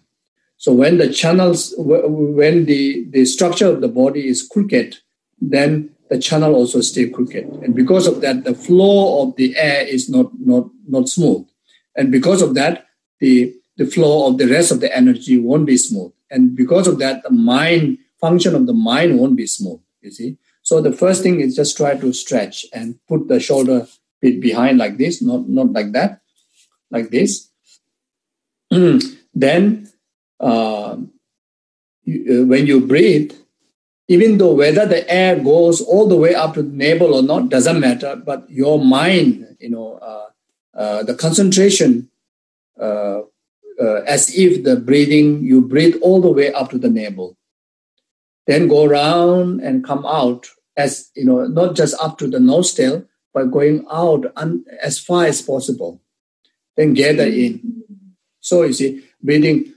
So when the channels, when the, the structure of the body is crooked, then the channel also stay crooked. And because of that, the flow of the air is not, not, not smooth. And because of that, the, the flow of the rest of the energy won't be smooth. And because of that, the mind function of the mind won't be smooth, you see. So the first thing is just try to stretch and put the shoulder bit behind like this, not, not like that, like this. then uh, you, uh, when you breathe, even though whether the air goes all the way up to the navel or not doesn't matter, but your mind, you know, uh, uh, the concentration, uh, uh, as if the breathing, you breathe all the way up to the navel. Then go around and come out as, you know, not just up to the nostril, but going out un- as far as possible. Then gather in. So you see, breathing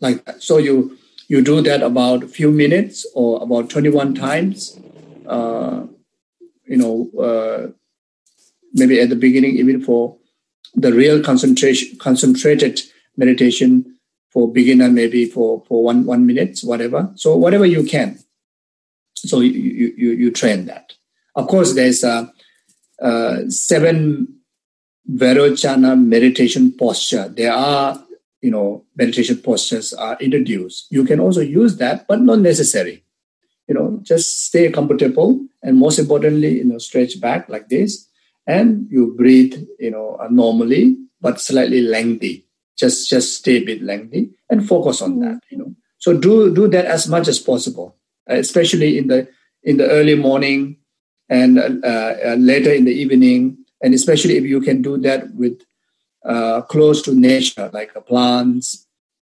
like that. So you you do that about a few minutes or about 21 times. Uh, you know, uh, maybe at the beginning, even for the real concentration, concentrated meditation for beginner, maybe for, for one, one minute, whatever. So whatever you can. So you, you, you train that. Of course, there's a, a seven Vairochana meditation posture. There are you know, meditation postures are introduced. You can also use that, but not necessary. You know, just stay comfortable and most importantly, you know, stretch back like this and you breathe, you know, uh, normally, but slightly lengthy. Just, just stay a bit lengthy and focus on that, you know. So do, do that as much as possible, especially in the, in the early morning and uh, uh, later in the evening. And especially if you can do that with uh, close to nature, like plants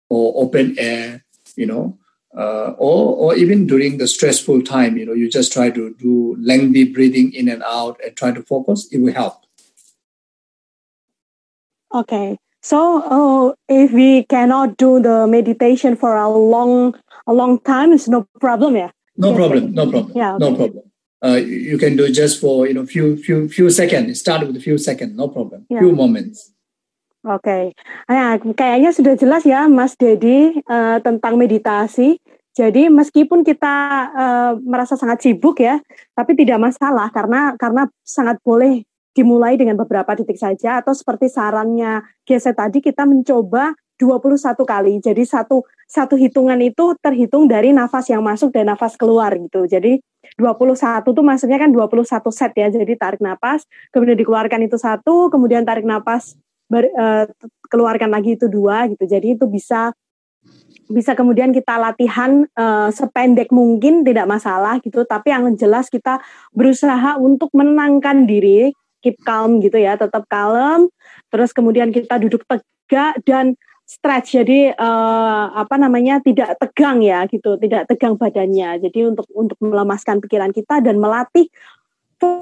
or open air, you know, uh, or, or even during the stressful time, you know, you just try to do lengthy breathing in and out and try to focus, it will help. Okay. So uh, if we cannot do the meditation for a long, a long time, it's no problem, yeah? No problem, no problem, yeah, okay. no problem. Uh, you can do just for you know few few few seconds. Start with a few seconds, no problem. Yeah. Few moments. Oke, nah, kayaknya sudah jelas ya Mas Dedi uh, tentang meditasi. Jadi meskipun kita uh, merasa sangat sibuk ya, tapi tidak masalah karena karena sangat boleh dimulai dengan beberapa titik saja atau seperti sarannya Gese tadi kita mencoba 21 kali. Jadi satu satu hitungan itu terhitung dari nafas yang masuk dan nafas keluar gitu. Jadi 21 itu maksudnya kan 21 set ya. Jadi tarik nafas, kemudian dikeluarkan itu satu, kemudian tarik nafas ber, uh, keluarkan lagi itu dua gitu. Jadi itu bisa bisa kemudian kita latihan uh, sependek mungkin tidak masalah gitu. Tapi yang jelas kita berusaha untuk menenangkan diri, keep calm gitu ya, tetap kalem. Terus kemudian kita duduk tegak dan stretch jadi uh, apa namanya tidak tegang ya gitu tidak tegang badannya jadi untuk untuk melemaskan pikiran kita dan melatih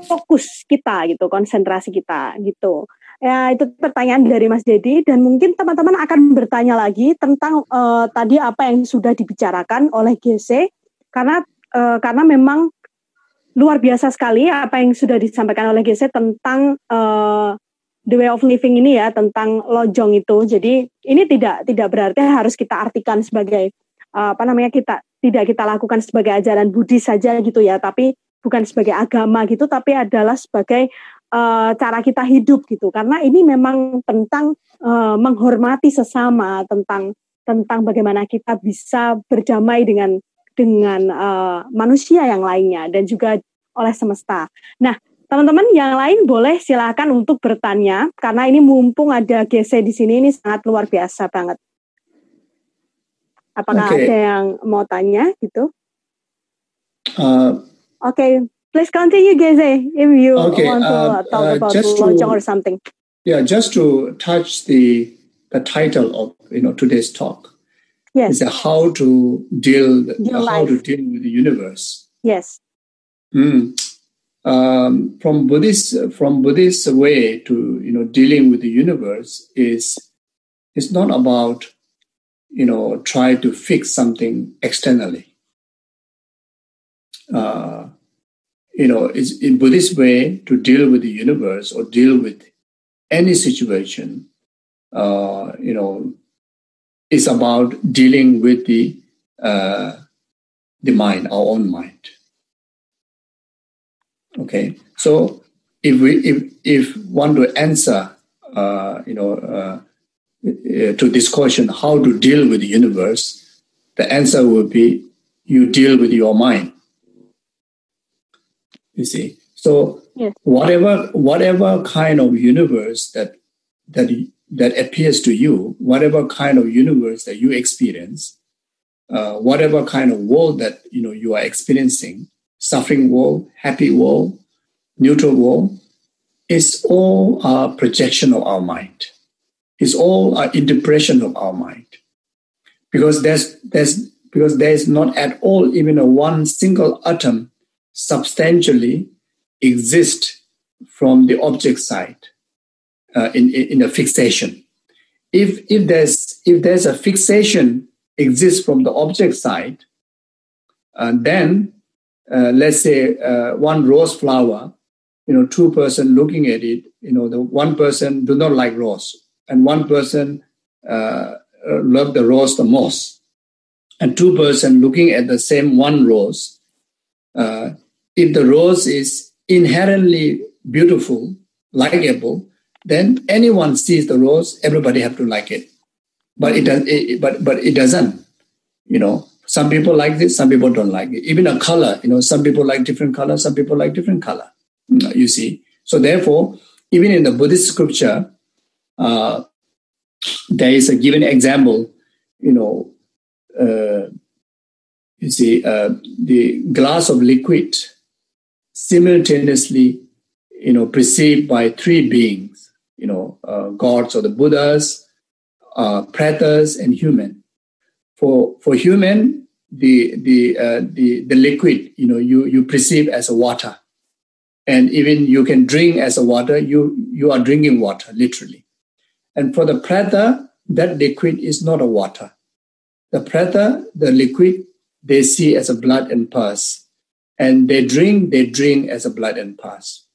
fokus kita gitu konsentrasi kita gitu Ya, itu pertanyaan dari Mas Dedi dan mungkin teman-teman akan bertanya lagi tentang uh, tadi apa yang sudah dibicarakan oleh GC karena uh, karena memang luar biasa sekali apa yang sudah disampaikan oleh GC tentang uh, the way of living ini ya tentang lojong itu. Jadi ini tidak tidak berarti harus kita artikan sebagai uh, apa namanya kita tidak kita lakukan sebagai ajaran Buddhis saja gitu ya, tapi bukan sebagai agama gitu tapi adalah sebagai uh, cara kita hidup gitu karena ini memang tentang uh, menghormati sesama tentang tentang bagaimana kita bisa berdamai dengan dengan uh, manusia yang lainnya dan juga oleh semesta. Nah, teman-teman yang lain boleh silakan untuk bertanya karena ini mumpung ada GC di sini ini sangat luar biasa banget. Apakah okay. ada yang mau tanya gitu? Uh, Oke, okay. Please continue, Geshe, if you okay, want to uh, talk uh, about or something. Yeah, just to touch the the title of you know today's talk. Yes. It's how to deal, Deal how to deal with the universe. Yes. Mm. Um, from Buddhist from Buddhist way to you know dealing with the universe is it's not about you know try to fix something externally. Uh, you know, it's in Buddhist way to deal with the universe or deal with any situation. Uh, you know, is about dealing with the uh, the mind, our own mind. Okay, so if we if if one to answer, uh, you know, uh, uh, to this question, how to deal with the universe, the answer would be you deal with your mind. You see, so Yes. whatever whatever kind of universe that that that appears to you, whatever kind of universe that you experience, uh, whatever kind of world that you know you are experiencing, suffering world, happy world, neutral world, is all a projection of our mind. It's all an interpretation of our mind. Because there's there's because there is not at all even a one single atom substantially exist from the object side uh, in, in a fixation. If if there's if there's a fixation exists from the object side, uh, then uh, let's say uh, one rose flower, you know, two person looking at it, you know, the one person do not like rose, and one person uh, uh, love the rose the most, and two person looking at the same one rose. If the rose is inherently beautiful, likable, then anyone sees the rose, everybody have to like it. But it does, it, but but it doesn't. You know, some people like this, some people don't like it. Even a color, you know, some people like different color, some people like different color. Mm, You see, so therefore, even in the Buddhist scripture, uh, there is a given example. You know, uh, you see, uh, the glass of liquid simultaneously, you know, perceived by three beings. You know, uh, gods or the Buddhas, uh, pretas, and human. For for human, the the uh, the the liquid, you know, you you perceive as a water, and even you can drink as a water. You you are drinking water literally. And for the preta, that liquid is not a water. The preta, the liquid, they see as a blood and pus, and they drink they drink as a blood and pus.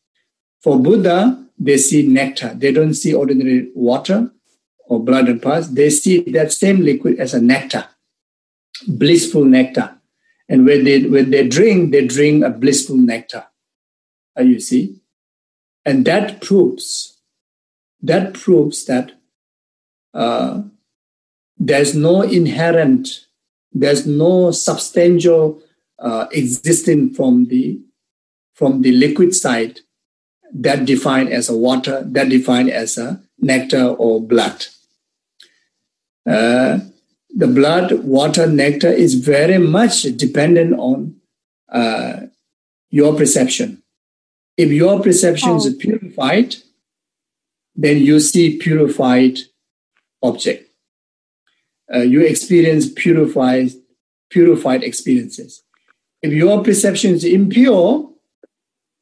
For Buddha, they see nectar. They don't see ordinary water or blood and pus. They see that same liquid as a nectar, blissful nectar. And when they when they drink, they drink a blissful nectar. You see, and that proves that proves that uh, there's no inherent, there's no substantial uh, existing from the from the liquid side that defined as a water, that defined as a nectar or blood. Uh, the blood, water, nectar is very much dependent on uh, your perception. If your perception Oh. is purified, then you see purified object. Uh, you experience purified, purified experiences. If your perception is impure,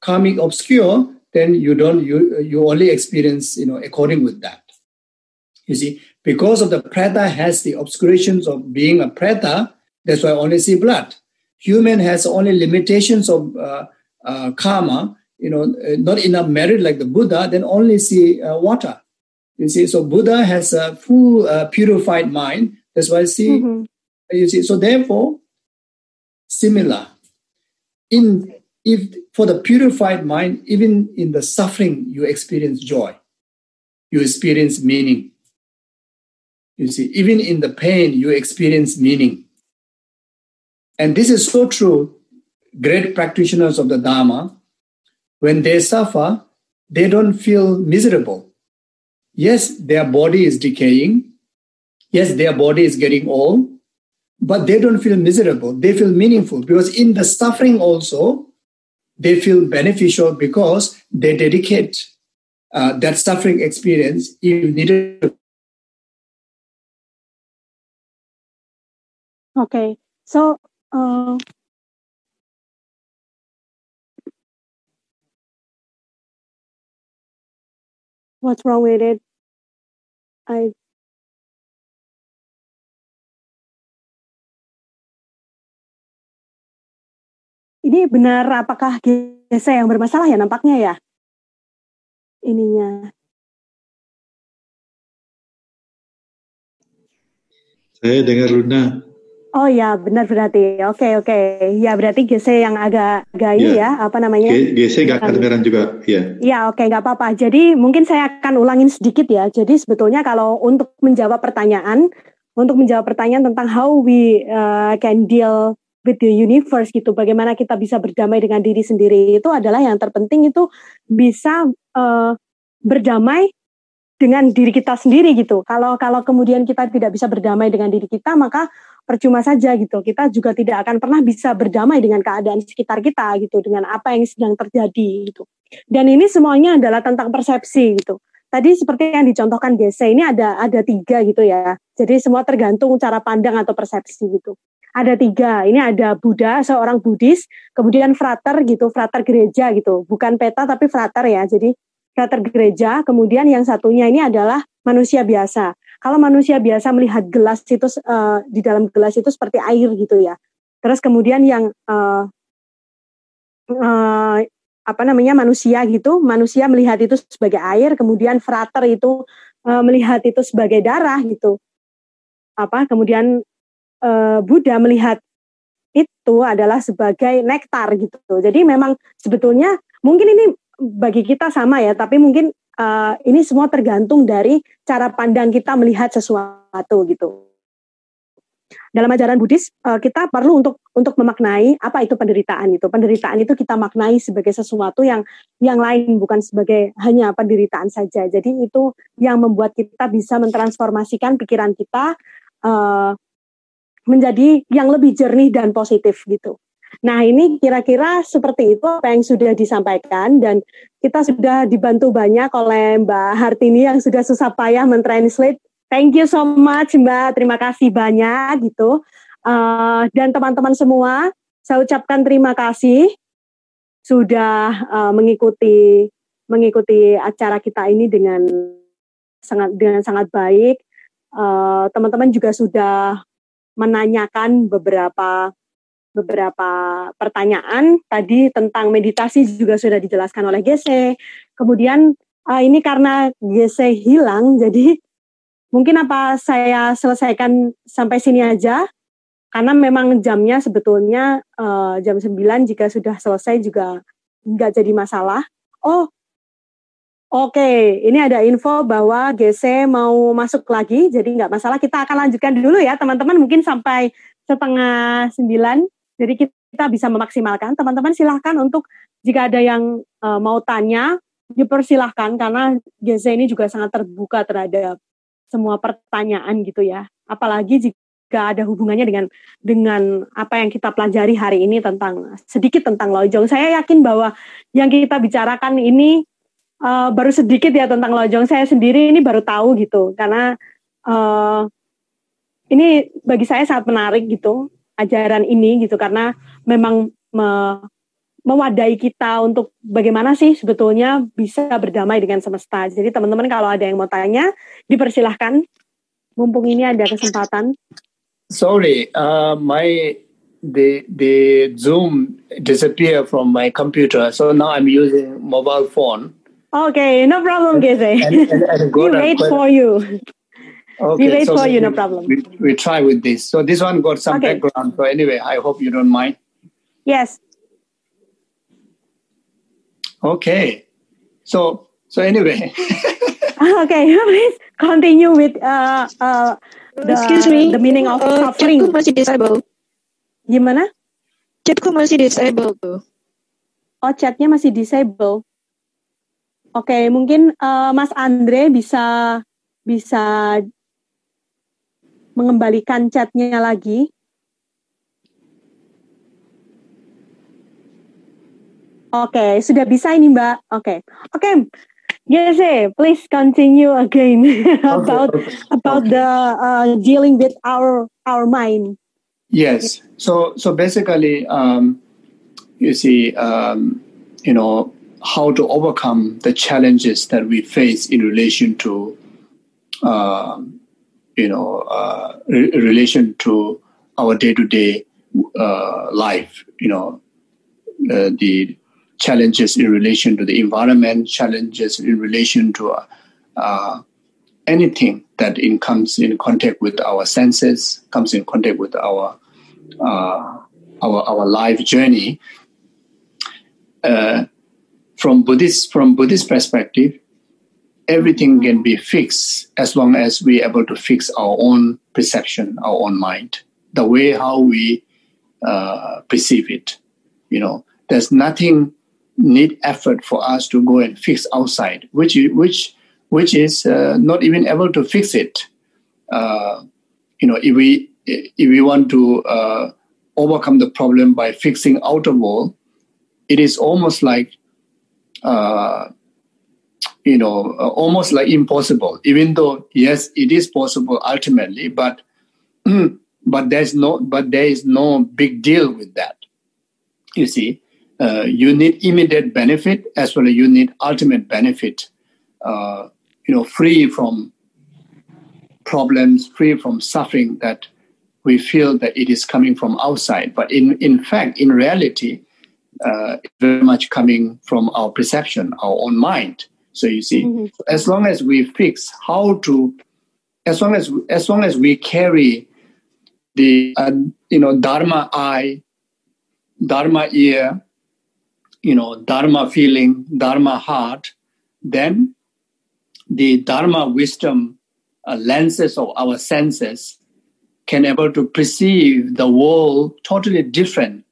karmic obscure, then you don't you you only experience you know according with that. You see, because of the preta has the obscurations of being a preta, that's why I only see blood. Human has only limitations of uh, uh, karma, you know, not enough merit like the Buddha, then only see uh, water. You see, so Buddha has a full uh, purified mind. That's why I see Mhm. you see, so therefore, similar. In if for the purified mind, even in the suffering, you experience joy. You experience meaning. You see, even in the pain, you experience meaning. And this is so true. Great practitioners of the Dharma, when they suffer, they don't feel miserable. Yes, their body is decaying. Yes, their body is getting old, but they don't feel miserable. They feel meaningful because in the suffering also, they feel beneficial because they dedicate uh, that suffering experience if needed Okay, so uh, what's wrong with it? I Ini benar apakah GC yang bermasalah ya nampaknya ya? Ininya. Saya dengar Luna. Oh ya, benar berarti. Oke, oke. Ya, berarti GC yang agak ini ya. ya, apa namanya? GC nggak kedengaran juga, ya. Ya, oke, nggak apa-apa. Jadi mungkin saya akan ulangin sedikit ya. Jadi sebetulnya kalau untuk menjawab pertanyaan, untuk menjawab pertanyaan tentang how we uh, can deal with the universe gitu, bagaimana kita bisa berdamai dengan diri sendiri itu adalah yang terpenting itu bisa uh, berdamai dengan diri kita sendiri gitu. Kalau kalau kemudian kita tidak bisa berdamai dengan diri kita, maka percuma saja gitu. Kita juga tidak akan pernah bisa berdamai dengan keadaan sekitar kita gitu, dengan apa yang sedang terjadi gitu. Dan ini semuanya adalah tentang persepsi gitu. Tadi seperti yang dicontohkan GC ini ada ada tiga gitu ya. Jadi semua tergantung cara pandang atau persepsi gitu. Ada tiga. Ini ada Buddha, seorang Buddhis, kemudian frater gitu, frater gereja gitu. Bukan peta tapi frater ya. Jadi frater gereja, kemudian yang satunya ini adalah manusia biasa kalau manusia biasa melihat gelas itu uh, di dalam gelas itu seperti air gitu ya. Terus kemudian yang uh, uh, apa namanya manusia gitu, manusia melihat itu sebagai air, kemudian frater itu uh, melihat itu sebagai darah gitu. Apa kemudian uh, Buddha melihat itu adalah sebagai nektar gitu. Jadi memang sebetulnya mungkin ini bagi kita sama ya, tapi mungkin uh, ini semua tergantung dari cara pandang kita melihat sesuatu gitu. Dalam ajaran Buddhis uh, kita perlu untuk untuk memaknai apa itu penderitaan itu. Penderitaan itu kita maknai sebagai sesuatu yang yang lain bukan sebagai hanya penderitaan saja. Jadi itu yang membuat kita bisa mentransformasikan pikiran kita uh, menjadi yang lebih jernih dan positif gitu. Nah ini kira-kira seperti itu apa yang sudah disampaikan dan kita sudah dibantu banyak oleh Mbak Hartini yang sudah susah payah mentranslate. Thank you so much Mbak, terima kasih banyak gitu. Uh, dan teman-teman semua, saya ucapkan terima kasih sudah uh, mengikuti mengikuti acara kita ini dengan sangat dengan sangat baik. Eh, teman-teman uh, juga sudah menanyakan beberapa beberapa pertanyaan tadi tentang meditasi juga sudah dijelaskan oleh GC. Kemudian uh, ini karena GC hilang, jadi mungkin apa saya selesaikan sampai sini aja karena memang jamnya sebetulnya uh, jam 9 jika sudah selesai juga nggak jadi masalah. Oh, oke, ini ada info bahwa GC mau masuk lagi, jadi nggak masalah. Kita akan lanjutkan dulu ya teman-teman, mungkin sampai setengah sembilan jadi kita bisa memaksimalkan. Teman-teman silahkan untuk jika ada yang uh, mau tanya, dipersilahkan karena GZ ini juga sangat terbuka terhadap semua pertanyaan gitu ya. Apalagi jika ada hubungannya dengan dengan apa yang kita pelajari hari ini tentang sedikit tentang lojong. Saya yakin bahwa yang kita bicarakan ini uh, baru sedikit ya tentang lojong. Saya sendiri ini baru tahu gitu karena uh, ini bagi saya sangat menarik gitu ajaran ini gitu karena memang me, mewadai kita untuk bagaimana sih sebetulnya bisa berdamai dengan semesta. Jadi teman-teman kalau ada yang mau tanya, dipersilahkan. Mumpung ini ada kesempatan. Sorry, uh, my the the Zoom disappear from my computer, so now I'm using mobile phone. Okay, no problem, Geshe. we wait for you. Okay, we wait so for you, no problem. We, we try with this. So this one got some okay. background. So anyway, I hope you don't mind. Yes. Okay. So so anyway. okay, please continue with uh, uh, the, Excuse me. the meaning of uh, suffering. Chatku masih disable. Gimana? Chatku masih disable tuh. Oh, chatnya masih disable. Oke, okay, mungkin uh, Mas Andre bisa bisa mengembalikan chatnya lagi. Oke, okay, sudah bisa ini Mbak. Oke, okay. oke. Okay. Yes, please continue again about okay. about the uh, dealing with our our mind. Yes. So so basically, um, you see, um, you know, how to overcome the challenges that we face in relation to, uh, you know, uh, re- relation to our day to day life. You know, uh, the challenges in relation to the environment, challenges in relation to uh, anything that in comes in contact with our senses, comes in contact with our uh, our our life journey. Uh, from Buddhist from Buddhist perspective, everything can be fixed as long as we're able to fix our own perception, our own mind, the way how we uh, perceive it. You know, there's nothing need effort for us to go and fix outside, which which which is uh, not even able to fix it. Uh, you know, if we if we want to uh, overcome the problem by fixing outer wall, it is almost like uh, you know almost like impossible. Even though yes, it is possible ultimately, but but there's no but there is no big deal with that. You see, uh, you need immediate benefit as well as you need ultimate benefit. Uh, you know, free from problems, free from suffering that we feel that it is coming from outside. But in, in fact, in reality, uh, very much coming from our perception, our own mind. So you see, mm-hmm. as long as we fix how to, as long as as long as we carry the uh, you know dharma eye, dharma ear, you know dharma feeling, dharma heart, then the dharma wisdom uh, lenses of our senses can able to perceive the world totally different,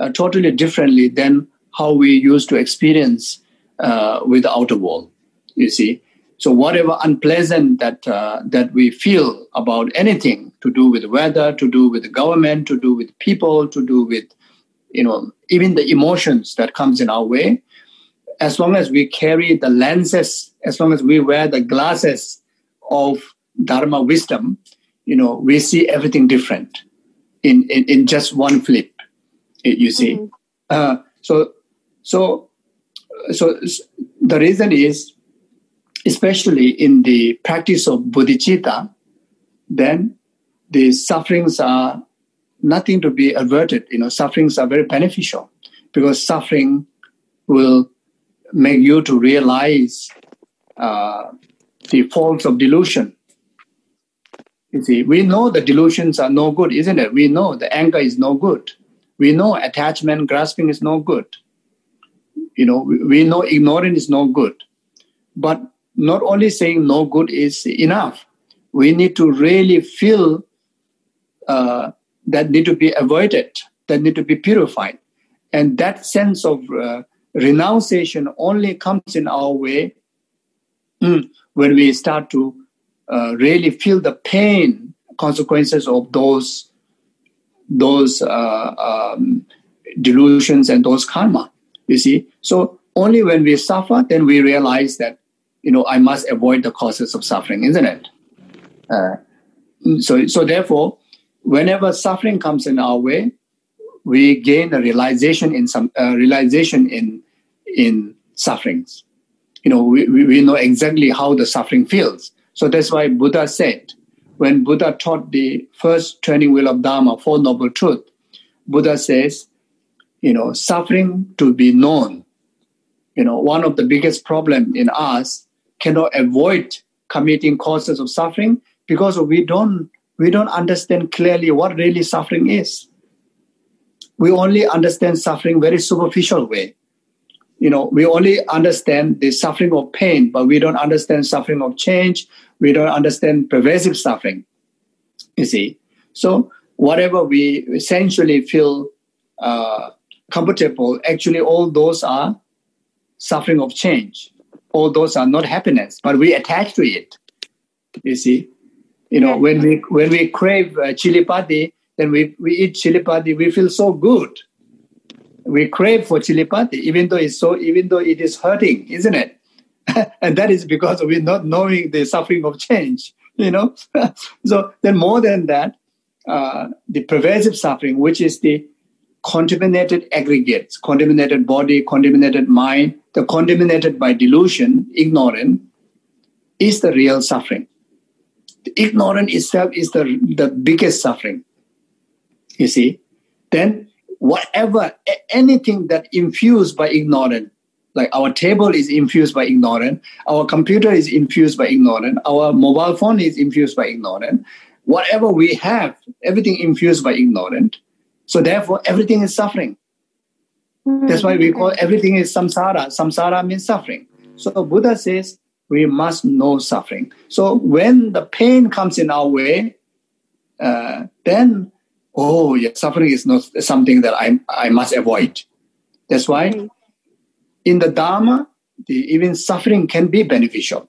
uh, totally differently than how we used to experience uh, with the outer world. You see, so whatever unpleasant that uh, that we feel about anything to do with weather, to do with the government, to do with people, to do with you know even the emotions that comes in our way, as long as we carry the lenses, as long as we wear the glasses of dharma wisdom, you know, we see everything different in, in, in just one flip, you see. Mm-hmm. Uh, so, so, so the reason is, especially in the practice of bodhicitta, then the sufferings are nothing to be averted. You know, sufferings are very beneficial because suffering will make you to realize uh, the faults of delusion you see, we know the delusions are no good, isn't it? We know the anger is no good. We know attachment, grasping is no good. You know, we know ignorance is no good. But not only saying no good is enough. We need to really feel uh, that need to be avoided, that need to be purified. And that sense of uh, renunciation only comes in our way mm, when we start to uh, really feel the pain consequences of those those uh, um, delusions and those karma. You see, so only when we suffer, then we realize that you know I must avoid the causes of suffering, isn't it? Uh, so, so therefore, whenever suffering comes in our way, we gain a realization in some uh, realization in in sufferings. You know, we, we know exactly how the suffering feels. So that's why Buddha said, when Buddha taught the first training wheel of Dharma, Four Noble Truth, Buddha says, you know, suffering to be known. You know, one of the biggest problem in us cannot avoid committing causes of suffering because we don't we don't understand clearly what really suffering is. We only understand suffering very superficial way you know, we only understand the suffering of pain, but we don't understand suffering of change. We don't understand pervasive suffering. You see, so whatever we essentially feel uh, comfortable, actually, all those are suffering of change. All those are not happiness, but we attach to it. You see, you know, when we when we crave uh, chili padi, then we, we eat chili padi, we feel so good we crave for chili padi, even though it's so, even though it is hurting, isn't it? and that is because we're not knowing the suffering of change, you know. so then, more than that, uh, the pervasive suffering, which is the contaminated aggregates, contaminated body, contaminated mind, the contaminated by delusion, ignorant, is the real suffering. The ignorant itself is the, the biggest suffering. You see? Then whatever, anything that infused by ignorant, like our table is infused by ignorant, our computer is infused by ignorant, our mobile phone is infused by ignorant, whatever we have, everything infused by ignorant. So therefore, everything is suffering. Mm-hmm. That's why we call everything is samsara. Samsara means suffering. So Buddha says we must know suffering. So when the pain comes in our way, uh, then oh yeah, suffering is not something that I I must avoid. That's why mm-hmm. In the Dharma, the, even suffering can be beneficial.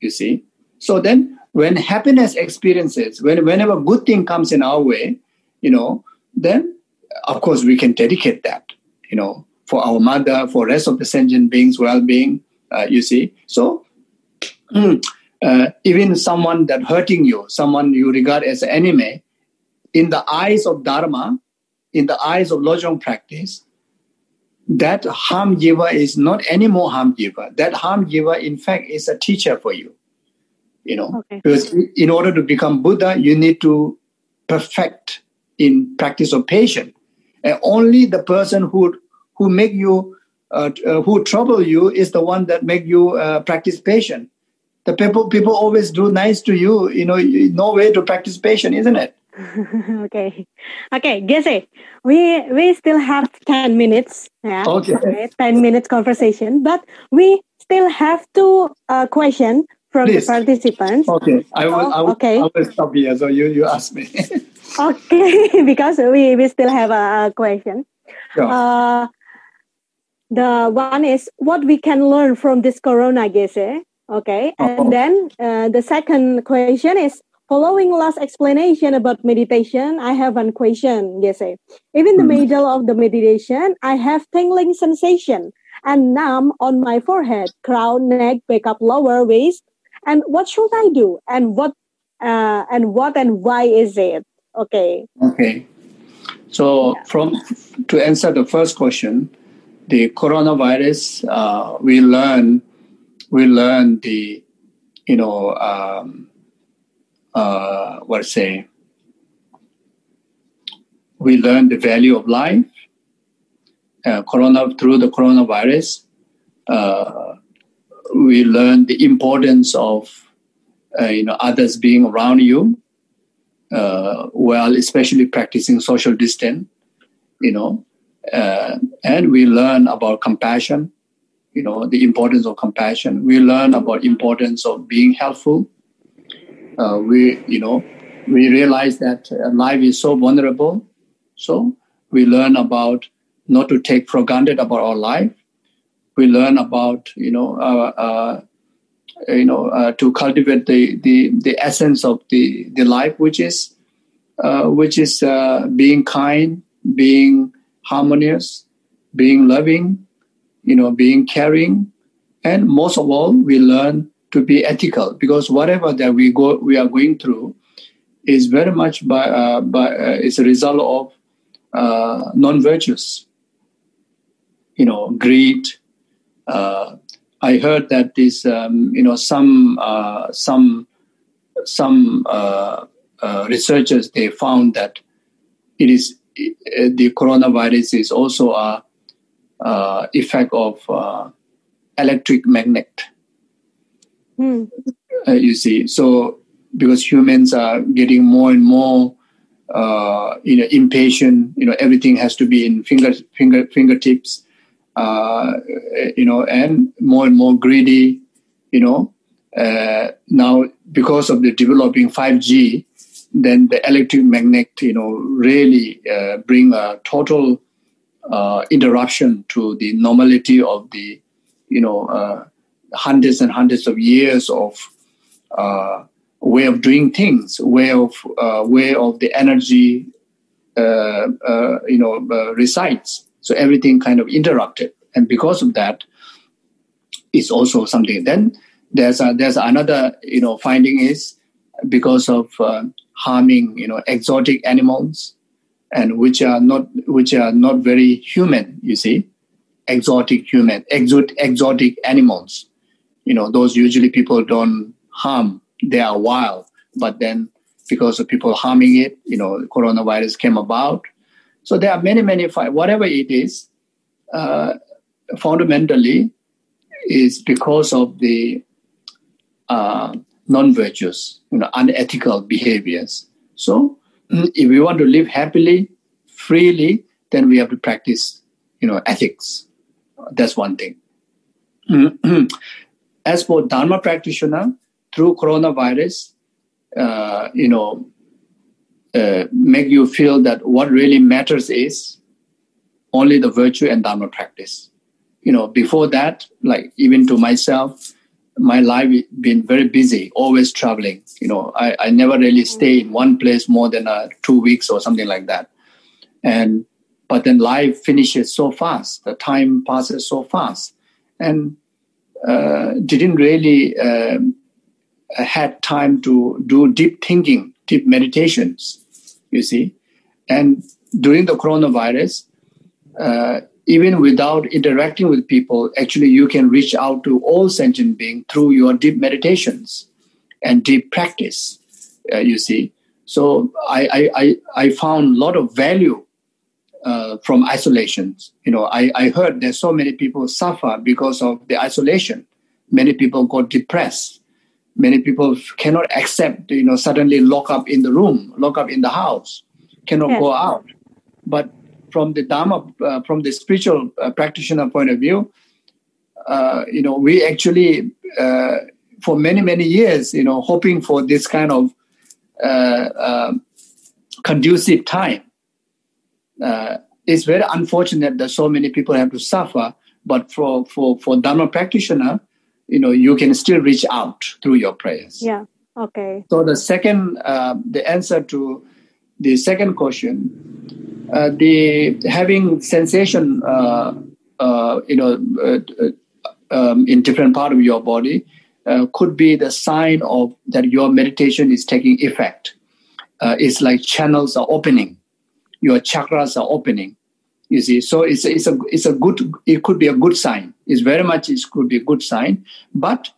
You see. So then when happiness experiences, when whenever good thing comes in our way, you know, then of course we can dedicate that, you know, for our mother, for rest of the sentient beings' well-being. Uh, you see, so mm, uh, even someone that hurting you, someone you regard as an enemy, in the eyes of Dharma, in the eyes of Lojong practice, that harm giver is not any more harm giver. That harm giver, in fact, is a teacher for you you know okay. because in order to become buddha you need to perfect in practice of patience and only the person who who make you uh, uh, who trouble you is the one that make you uh, practice patience the people people always do nice to you you know no way to practice patience isn't it okay okay Geshe, we we still have 10 minutes yeah okay, okay 10 minutes conversation but we still have two uh, questions from Please. the participants. Okay, I will, I will, okay. I will stop here. So you, you ask me. okay, because we, we still have a, a question. Sure. Uh, the one is what we can learn from this corona, Geshe. Okay, and oh. then uh, the second question is following last explanation about meditation. I have one question, Geshe. Even the hmm. middle of the meditation, I have tingling sensation and numb on my forehead, crown, neck, back up, lower waist, and what should I do and what uh, and what and why is it? Okay. Okay. So yeah. from to answer the first question, the coronavirus, uh, we learn we learn the you know um, uh, what I say we learn the value of life. Uh, corona through the coronavirus, uh, we learn the importance of uh, you know others being around you uh, while especially practicing social distance you know uh, and we learn about compassion you know the importance of compassion we learn about importance of being helpful uh, we you know we realize that uh, life is so vulnerable. So we learn about not to take for granted about our life. We learn about you know uh, uh, you know uh, to cultivate the, the the essence of the the life which is which is being kind being harmonious being loving you know being caring. And most of all we learn to be ethical because whatever that we go we are going through is very much by uh, by is a result of non virtues you know greed uh, I heard that this, um, you know, some uh, some some uh, uh, researchers they found that it is the coronavirus is also a effect of electric magnet. Hmm. you see, so because humans are getting more and more uh, you know impatient you know everything has to be in finger finger fingertips uh, you know, and more and more greedy, you know. Uh, now, because of the developing 5G, then the electric magnet, you know, really uh, bring a total uh, interruption to the normality of the, you know, uh, hundreds and hundreds of years of uh, way of doing things, way of way of the energy, you know, resides. So everything kind of interrupted, and because of that, it's also something. Then there's a, there's another you know finding is because of uh, harming, you know, exotic animals, and which are not which are not very human. You see, exotic human, exotic animals. You know, those usually people don't harm. They are wild, but then because of people harming it, you know, coronavirus came about. So there are many, many, fights. whatever it is, uh, fundamentally is because of the uh, non-virtuous, you know, unethical behaviors. So if we want to live happily, freely, then we have to practice, you know, ethics. That's one thing. As for Dharma practitioner, through coronavirus, uh, you know, uh, make you feel that what really matters is only the virtue and Dharma practice. You know, before that, like even to myself, my life been very busy, always traveling. You know, I, I never really stay in one place more than uh, two weeks or something like that. And but then life finishes so fast, the time passes so fast, and uh, didn't really um, had time to do deep thinking, deep meditations. You see, and during the coronavirus, uh, even without interacting with people, actually you can reach out to all sentient beings through your deep meditations and deep practice. Uh, you see, so I I I found a lot of value uh, from isolation. You know, I, I heard that so many people suffer because of the isolation. Many people got depressed. Many people cannot accept, you know, suddenly lock up in the room, lock up in the house, cannot yes. go out. But from the Dharma, uh, from the spiritual uh, practitioner point of view, uh, you know, we actually, uh, for many, many years, you know, hoping for this kind of uh, um, conducive time. Uh, it's very unfortunate that so many people have to suffer, but for, for, for Dharma practitioner, you know, you can still reach out through your prayers. Yeah. Okay. So the second, the answer to the second question, uh, the having sensation, uh, uh, you know, um, in different part of your body could be the sign of that your meditation is taking effect. it's like channels are opening, your chakras are opening. You see, so it's it's a it's a good it could be a good sign. It's very much it could be a good sign, but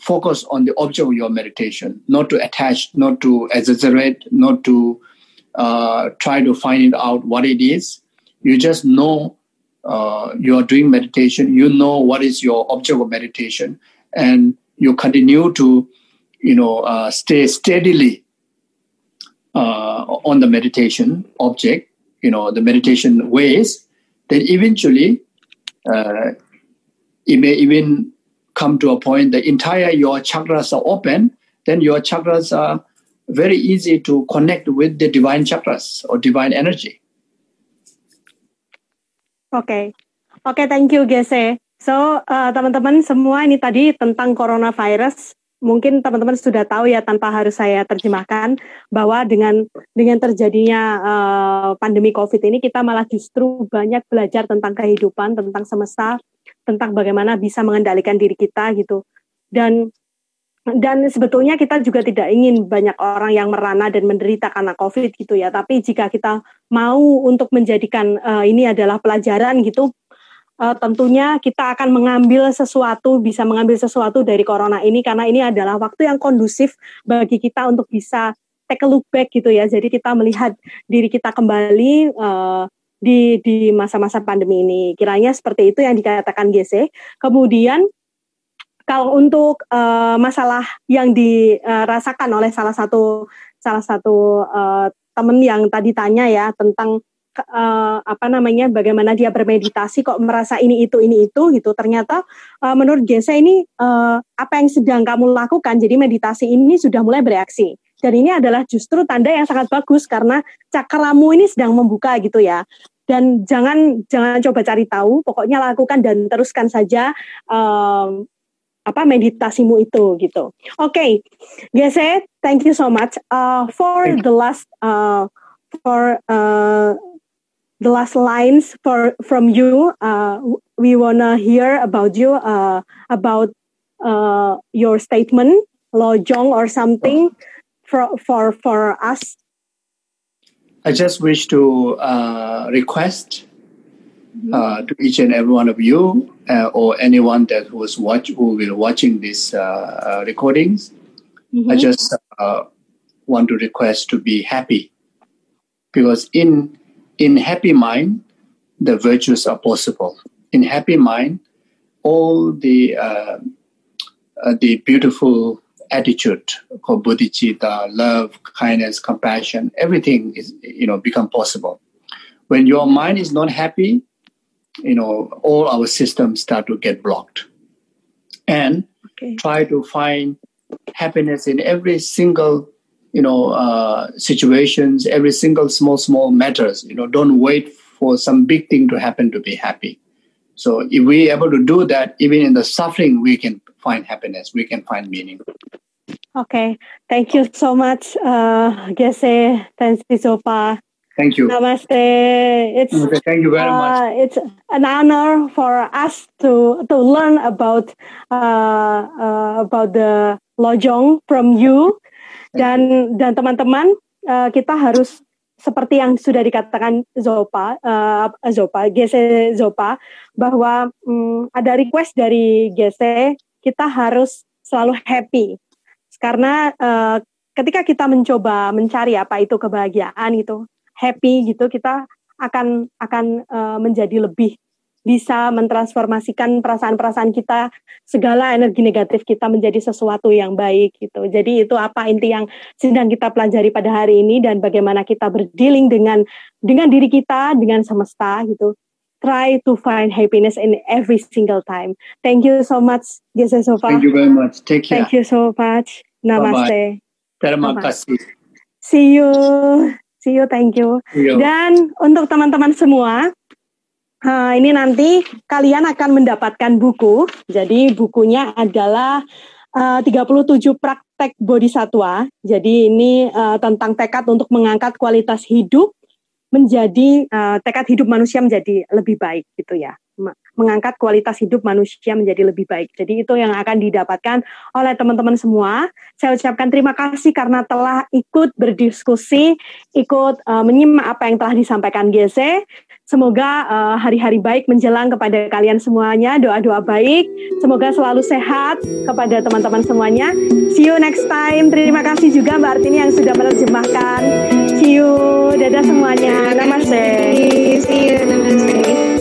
focus on the object of your meditation, not to attach, not to exaggerate, not to uh, try to find out what it is. You just know uh, you are doing meditation. You know what is your object of meditation, and you continue to, you know, uh, stay steadily uh, on the meditation object. You know the meditation ways. Then eventually, uh, it may even come to a point the entire your chakras are open. Then your chakras are very easy to connect with the divine chakras or divine energy. Oke, okay. oke, okay, thank you Geshe. So uh, teman-teman semua ini tadi tentang coronavirus. Mungkin teman-teman sudah tahu ya tanpa harus saya terjemahkan bahwa dengan dengan terjadinya uh, pandemi COVID ini kita malah justru banyak belajar tentang kehidupan, tentang semesta, tentang bagaimana bisa mengendalikan diri kita gitu. Dan dan sebetulnya kita juga tidak ingin banyak orang yang merana dan menderita karena COVID gitu ya. Tapi jika kita mau untuk menjadikan uh, ini adalah pelajaran gitu, uh, tentunya kita akan mengambil sesuatu, bisa mengambil sesuatu dari corona ini karena ini adalah waktu yang kondusif bagi kita untuk bisa take a look back gitu ya. Jadi kita melihat diri kita kembali uh, di di masa-masa pandemi ini. Kiranya seperti itu yang dikatakan GC. Kemudian kalau untuk uh, masalah yang dirasakan oleh salah satu salah satu uh, teman yang tadi tanya ya tentang uh, apa namanya bagaimana dia bermeditasi kok merasa ini itu ini itu gitu ternyata uh, menurut Jesse ini uh, apa yang sedang kamu lakukan jadi meditasi ini sudah mulai bereaksi dan ini adalah justru tanda yang sangat bagus karena cakramu ini sedang membuka gitu ya dan jangan jangan coba cari tahu pokoknya lakukan dan teruskan saja um, apa meditasimu itu gitu. Oke, okay. Gese, thank you so much. Uh, for the last uh, for uh, the last lines for from you, uh, we wanna hear about you uh, about uh, your statement, lojong or something for for for us? I just wish to uh, request uh, to each and every one of you uh, or anyone that was watch who will watching these uh, uh, recordings. I Mhm. just uh, want to request to be happy because in in happy mind the virtues are possible. In happy mind, all the uh, uh, the beautiful attitude called bodhicitta, love, kindness, compassion, everything is you know become possible. When your mind is not happy, you know all our systems start to get blocked, and Okay. try to find happiness in every single you know uh, situations, every single small small matters. You know, don't wait for some big thing to happen to be happy. So if we able to do that, even in the suffering, we can find happiness. We can find meaning. Okay. Thank you so much, uh, Geshe Zopa. Thank you. Namaste. It's Okay, Thank you very much. uh, it's an honor for us to to learn about uh, uh, about the lojong from you dan dan teman-teman uh, kita harus seperti yang sudah dikatakan Zopa uh, Zopa Gese Zopa bahwa mm, ada request dari Gese kita harus selalu happy. Karena uh, ketika kita mencoba mencari apa itu kebahagiaan itu happy gitu kita akan akan uh, menjadi lebih bisa mentransformasikan perasaan-perasaan kita segala energi negatif kita menjadi sesuatu yang baik gitu. Jadi itu apa inti yang sedang kita pelajari pada hari ini dan bagaimana kita berdealing dengan dengan diri kita, dengan semesta gitu. Try to find happiness in every single time. Thank you so much, Gese Sofa. Thank you very much. Take care. Thank you so much. Namaste. Terima Bye-bye. kasih. See you. See you. Thank you. Yo. Dan untuk teman-teman semua, eh, ini nanti kalian akan mendapatkan buku. Jadi bukunya adalah eh, 37 praktek bodhisatwa. Jadi ini eh, tentang tekad untuk mengangkat kualitas hidup menjadi eh, tekad hidup manusia menjadi lebih baik gitu ya. Me- Mengangkat kualitas hidup manusia menjadi lebih baik. Jadi itu yang akan didapatkan oleh teman-teman semua. Saya ucapkan terima kasih karena telah ikut berdiskusi, ikut uh, menyimak apa yang telah disampaikan GC. Semoga uh, hari-hari baik menjelang kepada kalian semuanya, doa-doa baik. Semoga selalu sehat kepada teman-teman semuanya. See you next time. Terima kasih juga Mbak Artini yang sudah menerjemahkan. See you. Dadah semuanya. Namaste. See you. Namaste.